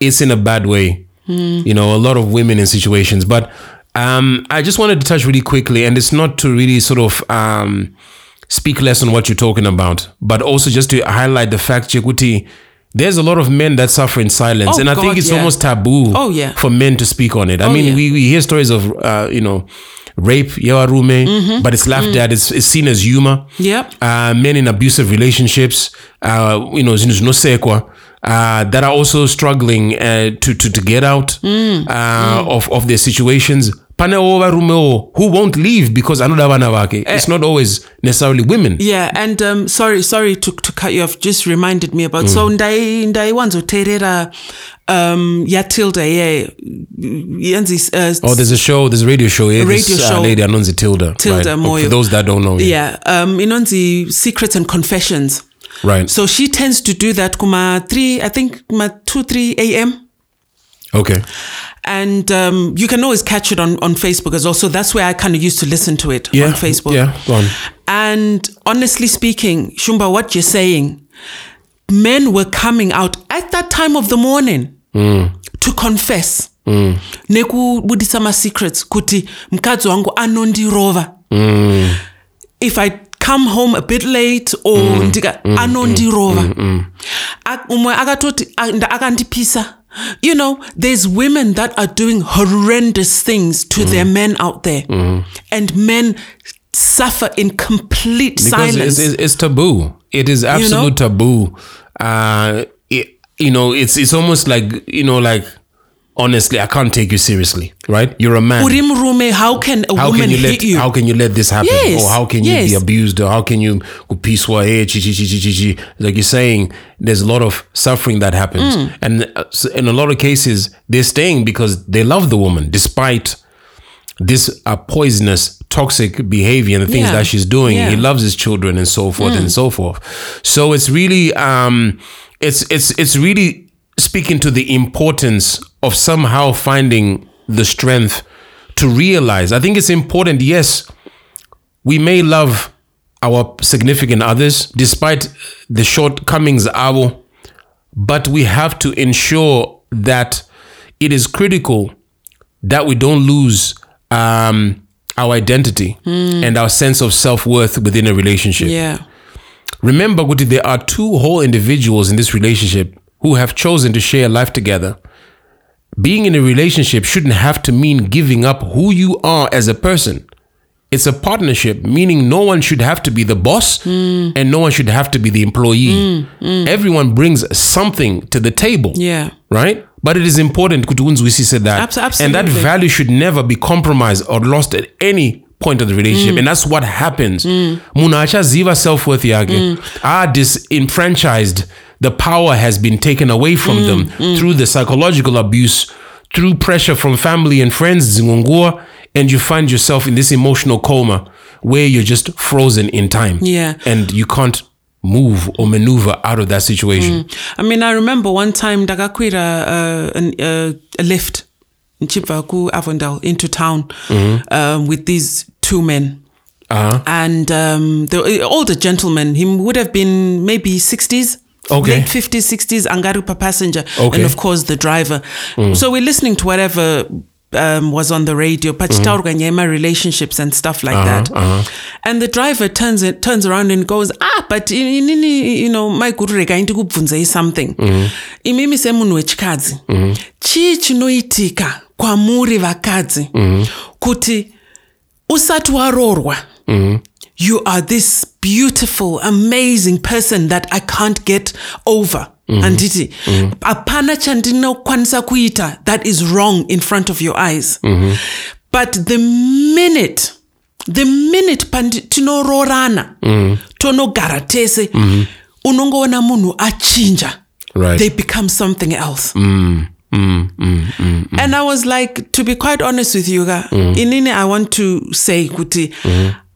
it's in a bad way. You know, a lot of women in situations. But um, I just wanted to touch really quickly, and it's not to really sort of um, speak less on what you're talking about, but also just to highlight the fact, Chekuti, there's a lot of men that suffer in silence, Oh, and I think it's yeah. almost taboo Oh, yeah. for men to speak on it. I Oh, mean, yeah. we, we hear stories of uh, you know rape, yawarume, Mm-hmm. but it's laughed at. It's, it's seen as humor. Yep. Uh, men in abusive relationships, uh, you know, zinu zvinosekwa, uh, that are also struggling uh, to, to to get out Mm. uh, of of their situations. Varumewo who won't leave because anoda vana vake it's not always necessarily women yeah and um, sorry sorry to, to cut you off just reminded me about so ndai ndaiwanzoteerera um yatilda ye yenzi uh, Oh, there's a show, there's a radio show here. Radio this, show. Uh, lady Anonzi Tilda. Tilda right. Moyo. For those that don't know. yeah um inonzi secrets and confessions Right. so she tends to do that kuma 3 i think kuma 2 3 a.m okay. and um, you can always catch it on, on Facebook as well. So that's where I kind of used to listen to it Yeah. on Facebook. Yeah. Go on. And honestly speaking, Shumba, what you're saying, men were coming out at that time of the morning mm. to confess. Mm. nekubudisa ma-secrets kuti mukadzi wangu anondirova mm. if i come home a bit late or ndika anondirova Ak- umwe akatoti "Ah, nda- akandipisa you know there's women that are doing horrendous things to their men out there. And men suffer in complete Because silence. it's, it's, it's taboo. It is absolute taboo. Uh, it, you know, it's it's almost like you know, like honestly, I can't take you seriously, right? You're a man. How can a how woman can you hit let you how can you let this happen Yes, or how can you be abused or how can you like you're saying there's a lot of suffering that happens Mm. and uh, in a lot of cases they're staying because they love the woman despite this uh, poisonous toxic behavior and the things Yeah. that she's doing Yeah. he loves his children and so forth and so forth so it's really um it's it's it's really speaking to the importance of somehow finding the strength to realize. I think it's important yes we may love our significant others despite the shortcomings avo but we have to ensure that it is critical that we don't lose um, our identity and our sense of self-worth within a relationship. Yeah. Remember Guti, there are two whole individuals in this relationship who have chosen to share life together being in a relationship shouldn't have to mean giving up who you are as a person it's a partnership meaning no one should have to be the boss hmm. and no one should have to be the employee hmm. Hmm. everyone brings something to the table yeah right? But it is important kuti unzwisise that. Abs- And that value should never be compromised or lost at any point of the relationship. And that's what happens. Munhu ziva self-worth yake. Are disenfranchised. The power has been taken away from them through the psychological abuse, through pressure from family and friends, zingungua, and you find yourself in this emotional coma where you're just frozen in time. Yeah. And you can't move or maneuver out of that situation. I mean, I remember one time ndakakwira uh, uh, a lift nchibva ku Avondale into town Mm-hmm. um, with these two men. Uh-huh. And um, the older gentleman, he would have been maybe 60s. Okay. Late 50s, 60s, Angarupa passenger. Okay. Mm. And of course, the driver. So we're listening to whatever um, was on the radio, pachitaurga nyema relationships and stuff like that. And the driver turns it, turns around and goes, ah, but inini, you know, my guru rega ndikubvunzei something. Imimi semunhu wechikadzi. Chii chinoitika kwamuri vakadzi kuti usati waroorwa you are this beautiful amazing person that i can't get over. Mm-hmm. Handiti hapana mm-hmm. chandinokwanisa kuita that is wrong in front of your eyes. Mm-hmm. But the minute the minute pandi- tinoroorana tonogara tese unongoona munhu achinja Right. they become something else. And I was like, to be quite honest with you, ga, inini I want to say kuti,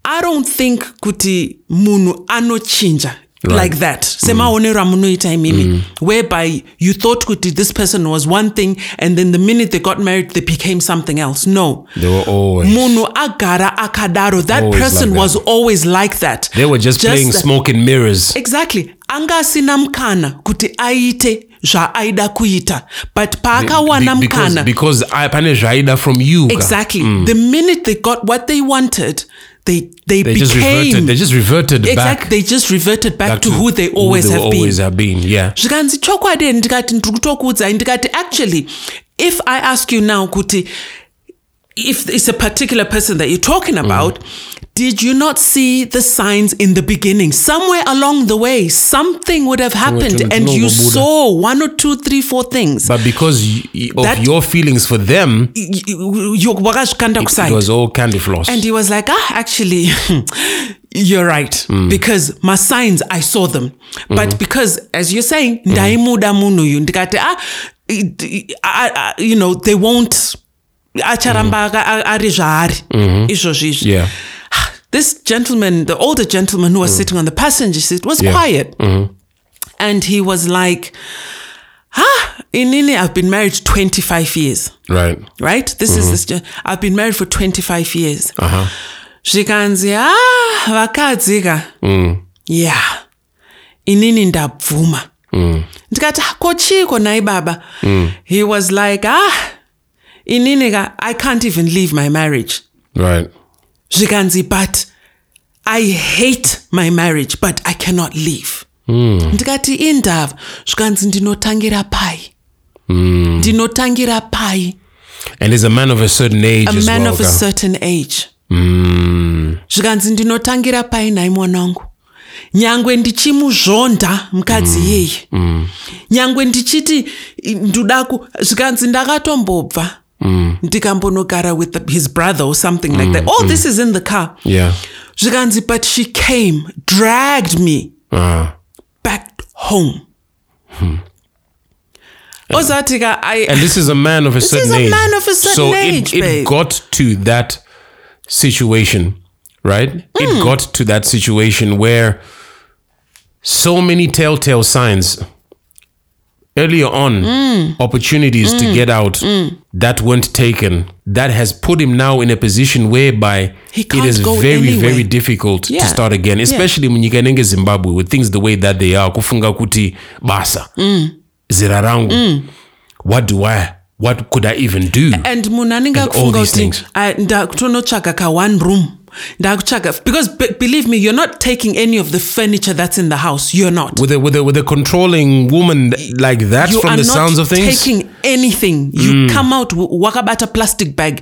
I don't think kuti munu anochinja like that. Semaonera munoita imimi, whereby you thought kuti this person was one thing, and then the minute they got married, they became something else. No. Munu agara akadaro. That Always person like that. was always like that. They were just, playing that- smoke and mirrors. exactly anga asina mukana kuti aite zvaaida kuita but paakawana Be- because, mukana because I pane zvaida from you. exactly the minute they got what they wanted they they, They just became reverted. They just reverted exactly back, they just reverted back, back to, who they always who they have been always have been. Yeah. zvikanzi chokwadi ndikati ndiri kutokuudzai ndikati actually if i ask you now kuti if it's a particular person that you're talking mm. about did you not see the signs in the beginning? Somewhere along the way, something would have happened, and you saw one or two, three, four things. But because of That- your feelings for them, Y- y- you- wakazvikanda it was all candy floss. And he was like, ah, actually, you're right. Mm. Because my signs, I saw them. But mm-hmm. because, as you're saying, mm-hmm. uyu ah, you know, they won't, acharamba ari zvaari yeah. This gentleman, the older gentleman who was sitting on the passenger seat, was Yeah. quiet. And he was like, ah, inini, I've been married 25 years Right. right? This is this. I've been married for 25 years. Uh-huh. Zvikanzi, ah, vakadzi ka. Yeah. Inini ndabvuma. Ndikati, "Ah, kochiko nai baba. He was like, ah, Ininiga, I can't even leave my marriage. Right. Zvikanzi, but I hate my marriage, but I cannot leave. Ndikati, indava. Zvikanzi, ndinotangira pai. Ndinotangira pai. And he's a man of a certain age a as man well. of a ka. certain age Mm. zvikanzi ndinotangira pai nai mwanangu nyangwe ndichimuzvonda mukadzi iyeye nyangwe ndichiti ndoda ku zvikanzi ndakatombobva ndikambonogara with the- his brother or something like that all this is in the car Yeah. zvikanzi but she came dragged me Uh, back home ozati ka I- and this is a man of a certain This is a age. man of a certain so age, it, it got to that situation, right? Hmm. It got to that situation where so many telltale signs earlier on, Hmm. opportunities to get out that weren't taken, that has put him now in a position whereby He it is very, anywhere. very difficult Yeah. to start again, especially you get into Zimbabwe with things the way that they are. Kufunga kuti basa. Hmm. Zera rangu. What do I, what could I even do? and munhu anenge akufunga kuti. "Ah, ndakutonotsvaga ka one room ndakutsvaga because be- believe me you're not taking any of the furniture that's in the house you're not with a with a with a controlling woman like that you from the sounds of things Mm. taking anything you come out wakabata plastic bag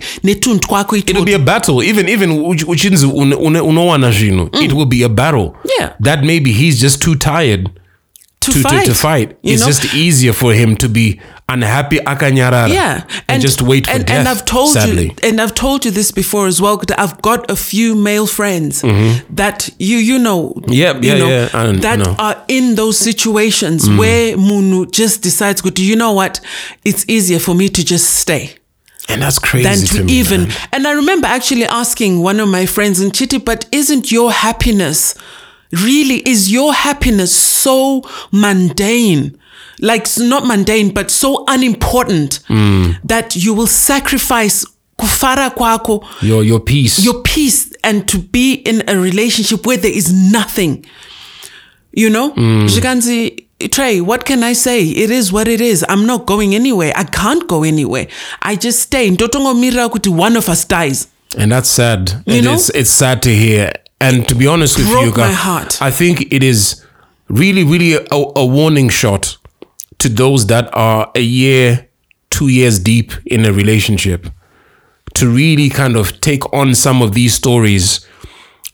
twako it'll be a battle even even uch- uchinzi unowana zvinhu it will be a battle Mm. Yeah. that maybe he's just too tired to, to, fight, to, to fight it's know? just easier for him to be unhappy akanyarara yeah and, just wait for and, death and i've told sadly you and i've told you this before as well i've got a few male friends that you you know Mm-hmm. Yeah, you yeah, know, yeah, that know. are in those situations Mm. where munu just decides go you know what it's easier for me to just stay and that's crazy than to, to, me, even man. and i remember actually asking one of my friends in chiti but isn't your happiness really is your happiness so mundane like not mundane but so unimportant Mm. that you will sacrifice kufara kwako your your peace. your peace and to be in a relationship where there is nothing. You know? Zvikanzi trey what can i say? It is what it is. I'm not going anywhere. I can't go anywhere. I just stay. Ndotongomirira kuti one of us dies. And that's sad. You and know? it's it's sad to hear. And to be honest with you guys my heart. i think it is really really a, a warning shot to those that are a year two years deep in a relationship to really kind of take on some of these stories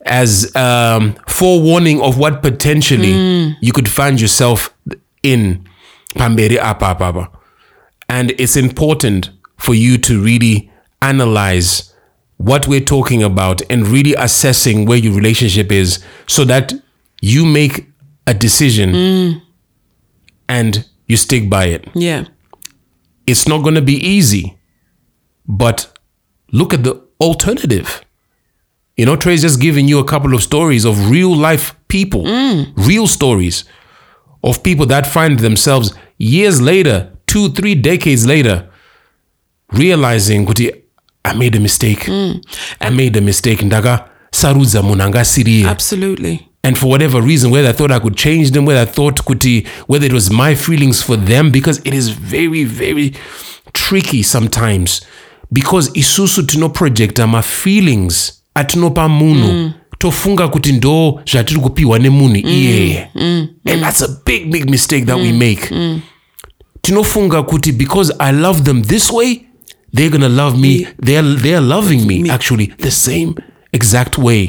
as um, forewarning of what potentially mm. you could find yourself in. Pamberi ah, apa apa apa. and it's important for you to really analyze what we're talking about and really assessing where your relationship is so that you make a decision mm. and you stick by it. yeah It's not going to be easy, but look at the alternative. You know, Trey's just giving you a couple of stories of real life people, mm. real stories of people that find themselves years later, two, three decades later, realizing I made a mistake. Mm. I made a mistake. Ndaga sarudza munhu anga asiriye. absolutely And for whatever reason, whether I thought I could change them, whether I thought kuti, whether it was my feelings for them, because it is very, very tricky sometimes. Because isusu tinoprojecta ma feelings atinopa munhu mm. tofunga kuti ndo zvatiri kupiwa nemunhu mm. iyeye mm. and that's a big big mistake that we make. Tinofunga kuti because i love them this way they're gonna love me they're, they're loving me actually the same exact way.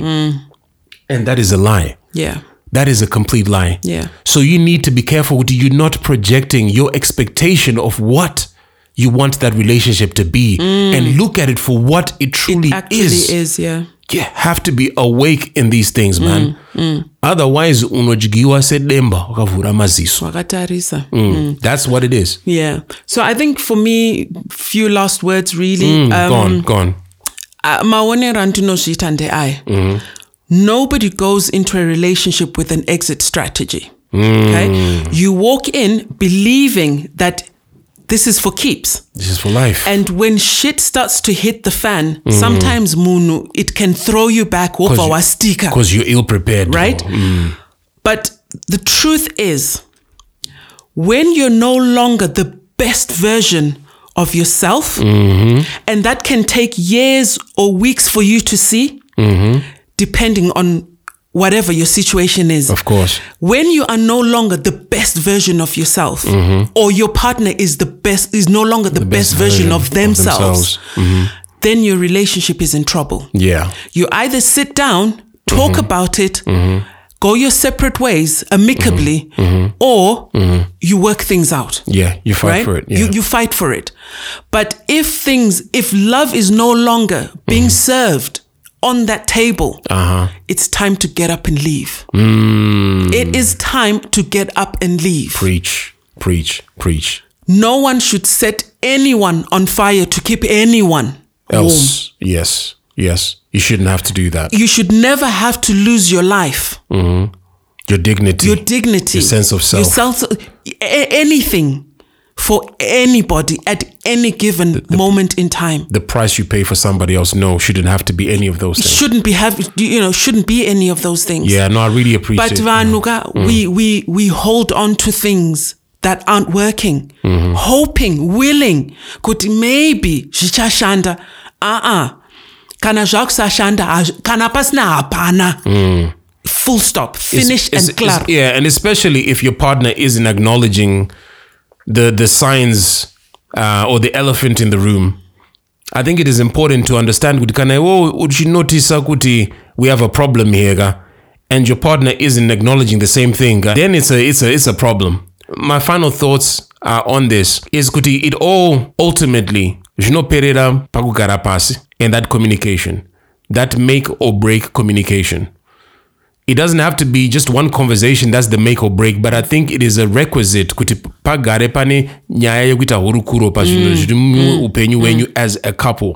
And that is a lie. Yeah. That is a complete lie. Yeah. So you need to be careful. You're not projecting your expectation of what you want that relationship to be and look at it for what it truly Actually is. is, yeah. You have to be awake in these things, man. Otherwise, unojigiwa sedemba ukavhura maziso. Wakatarisa. Mm. That's what it is. Yeah. So I think for me, few last words really. Mm, um, go on, go on. uh, maonero andinozviita ndeaya nobody goes into a relationship with an exit strategy. Okay? Mm. You walk in believing that this is for keeps. This is for life. and when shit starts to hit the fan mm. sometimes munu it can throw you back over you- wastika Because you're ill prepared. right? Mm. But the truth is, when you're no longer the best version of yourself, mm-hmm. and that can take years or weeks for you to see, mm-hmm. Depending on whatever your situation is. Of course. When you are no longer the best version of yourself, mm-hmm. or your partner is the best, is no longer the, best, best version, version of of themselves, themselves. Mm-hmm. then your relationship is in trouble. Yeah. You either sit down, talk mm-hmm. about it, go your separate ways amicably, or you work things out. Yeah. You fight Right? for it. Yeah. You you fight for it. But if things, if love is no longer being served on that table, uh-huh. it's time to get up and leave. It is time to get up and leave. Preach, preach, preach. No one should set anyone on fire to keep anyone warm. Else, yes, yes. You shouldn't have to do that. You should never have to lose your life. Your dignity. your dignity, Your sense of self. your a- anything for anybody at any given moment in time. the price you pay for somebody else, no, shouldn't have to be any of those things. Shouldn't be have you know shouldn't be any of those things. Yeah, no, I really But appreciate it. Vanuga, we we we hold on to things that aren't working, Mm-hmm. hoping, willing, could maybe zvichashanda. Uh-uh. Kana zvakusashanda kana pasina hapana. Full stop. Finish Mm. It's- and clap. yeah, and especially if your partner isn't acknowledging the the signs uh, or the elephant in the room. I think it is important to understand kuti kana iwo uchinotisa kuti we have a problem here and your partner isn't acknowledging the same thing then it's a it's a it's a problem. My final thoughts uh, on this. Is kuti it all ultimately zvinoperera pakugara pasi and that communication. That make or break communication it doesn't have to be just one conversation that's the make or break but i think it is a requisite kuti pagare pane nyaya yekuita hurukuro pazvinhu zviri muupenyu hwenyu as a couple.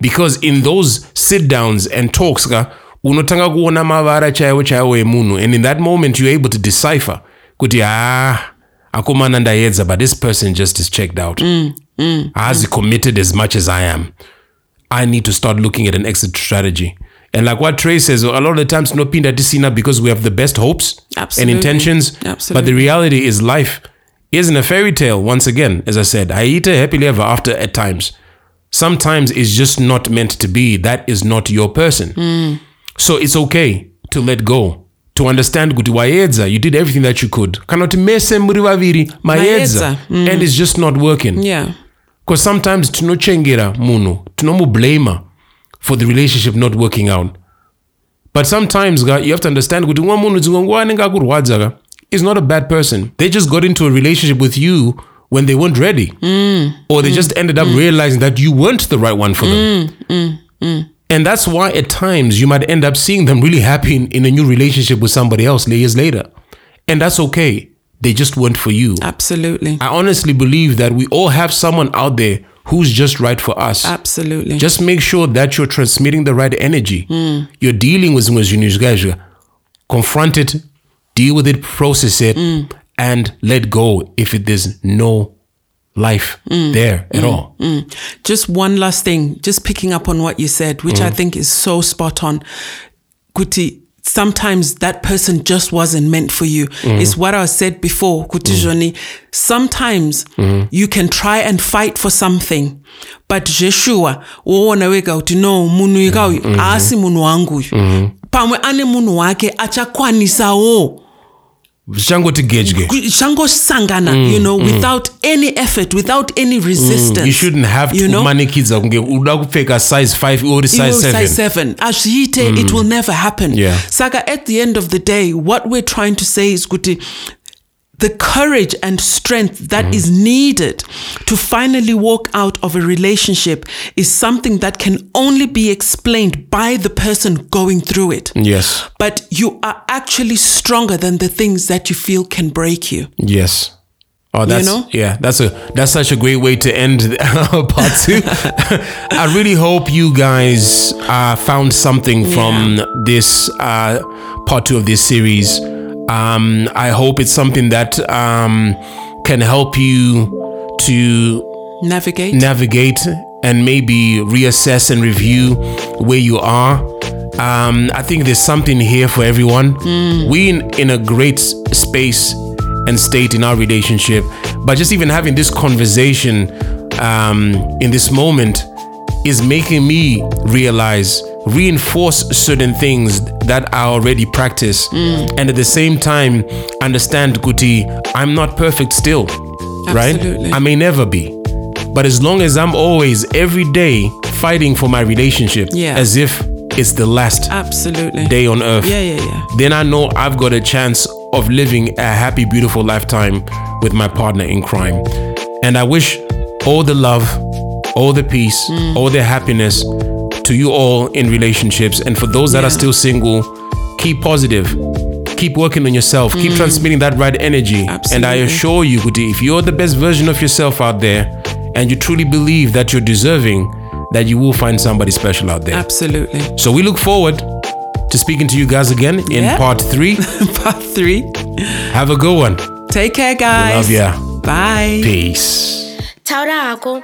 Because in those sit downs and talks ka unotanga kuona mavara chaiwo chaiwo emunhu and in that moment you're able to decipher kuti ah akomana ndaedza but this person just is checked out. Haazi committed as much as i am. I need to start looking at an exit strategy. And like what Trey says, a lot of the times no pinda tisina because we have the best hopes Absolutely. and intentions. But the reality is life isn't a fairy tale. Once again, as I said, I eat a happily ever after at times. Sometimes it's just not meant to be. That is not your person. So it's okay to let go. To understand kuti waedza, you did everything that you could. Kana kuti mese muri vaviri maedza, and it's just not working. Yeah. Because sometimes tinochengera munhu, tinomublama for the relationship not working out. But sometimes you have to understand kuti umwe munhu dzimwe nguva anenge akurwadza ka is not a bad person. They just got into a relationship with you when they weren't ready. Mm. Or they just mm. ended up mm. realizing that you weren't the right one for them. And that's why at times you might end up seeing them really happy in, in a new relationship with somebody else years later. And that's okay. They just weren't for you. Absolutely. I honestly believe that we all have someone out there who's just right for us. Absolutely. Just make sure that you're transmitting the right energy. You're dealing with guys. Confront it, deal with it, process it, and let go if it, there's no life there at all. just one last thing, just picking up on what you said, which I mm. think is so spot on. Kuti, sometimes that person just wasn't meant for you. Mm. It's what I said before, Kuti Joni. Sometimes mm-hmm. you can try and fight for something, but Jeshua, uona wega uti no, munu ika uyu, asi munu wangu uyu. Mm-hmm. Pamwe ane munu wake achakwanisawo zvachangoti gedye zvangosangana you know without any effort without any resistance Mm, you shouldn't have to you know? manikidza kunge uda kupfeka size 5 uri size Iwo 7 size seven azviite it will never happen Mm. Yeah. saka at the end of the day what we're trying to say is kuti the courage and strength that is Mm-hmm. needed to finally walk out of a relationship is something that can only be explained by the person going through it yes but you are actually stronger than the things that you feel can break you Yes. Oh, that's know? yeah. That's a that's such a great way to end part two. I really hope you guys uh, found something from this uh, part two of this series. Um, I hope it's something that um, can help you to navigate navigate and maybe reassess and review where you are. Um, I think there's something here for everyone. We in, in a great space and state in our relationship, but just even having this conversation um, in this moment is making me realize, reinforce certain things that I already practice, mm. and at the same time understand, Guti, I'm not perfect still, Absolutely. right? I may never be. But as long as I'm always every day fighting for my relationship Yeah. as if it's the last absolutely day on earth, yeah yeah yeah then I know I've got a chance of living a happy, beautiful lifetime with my partner in crime. And I wish all the love, all the peace, mm. all the happiness to you all in relationships. And for those that are still single, keep positive. Keep working on yourself. Keep mm. transmitting that right energy. And I assure you, Kuti, if you're the best version of yourself out there and you truly believe that you're deserving, that you will find somebody special out there. absolutely So we look forward to speaking to you guys again in Yeah. part three. part three Have a good one. take care guys Love ya. bye Peace. taura hako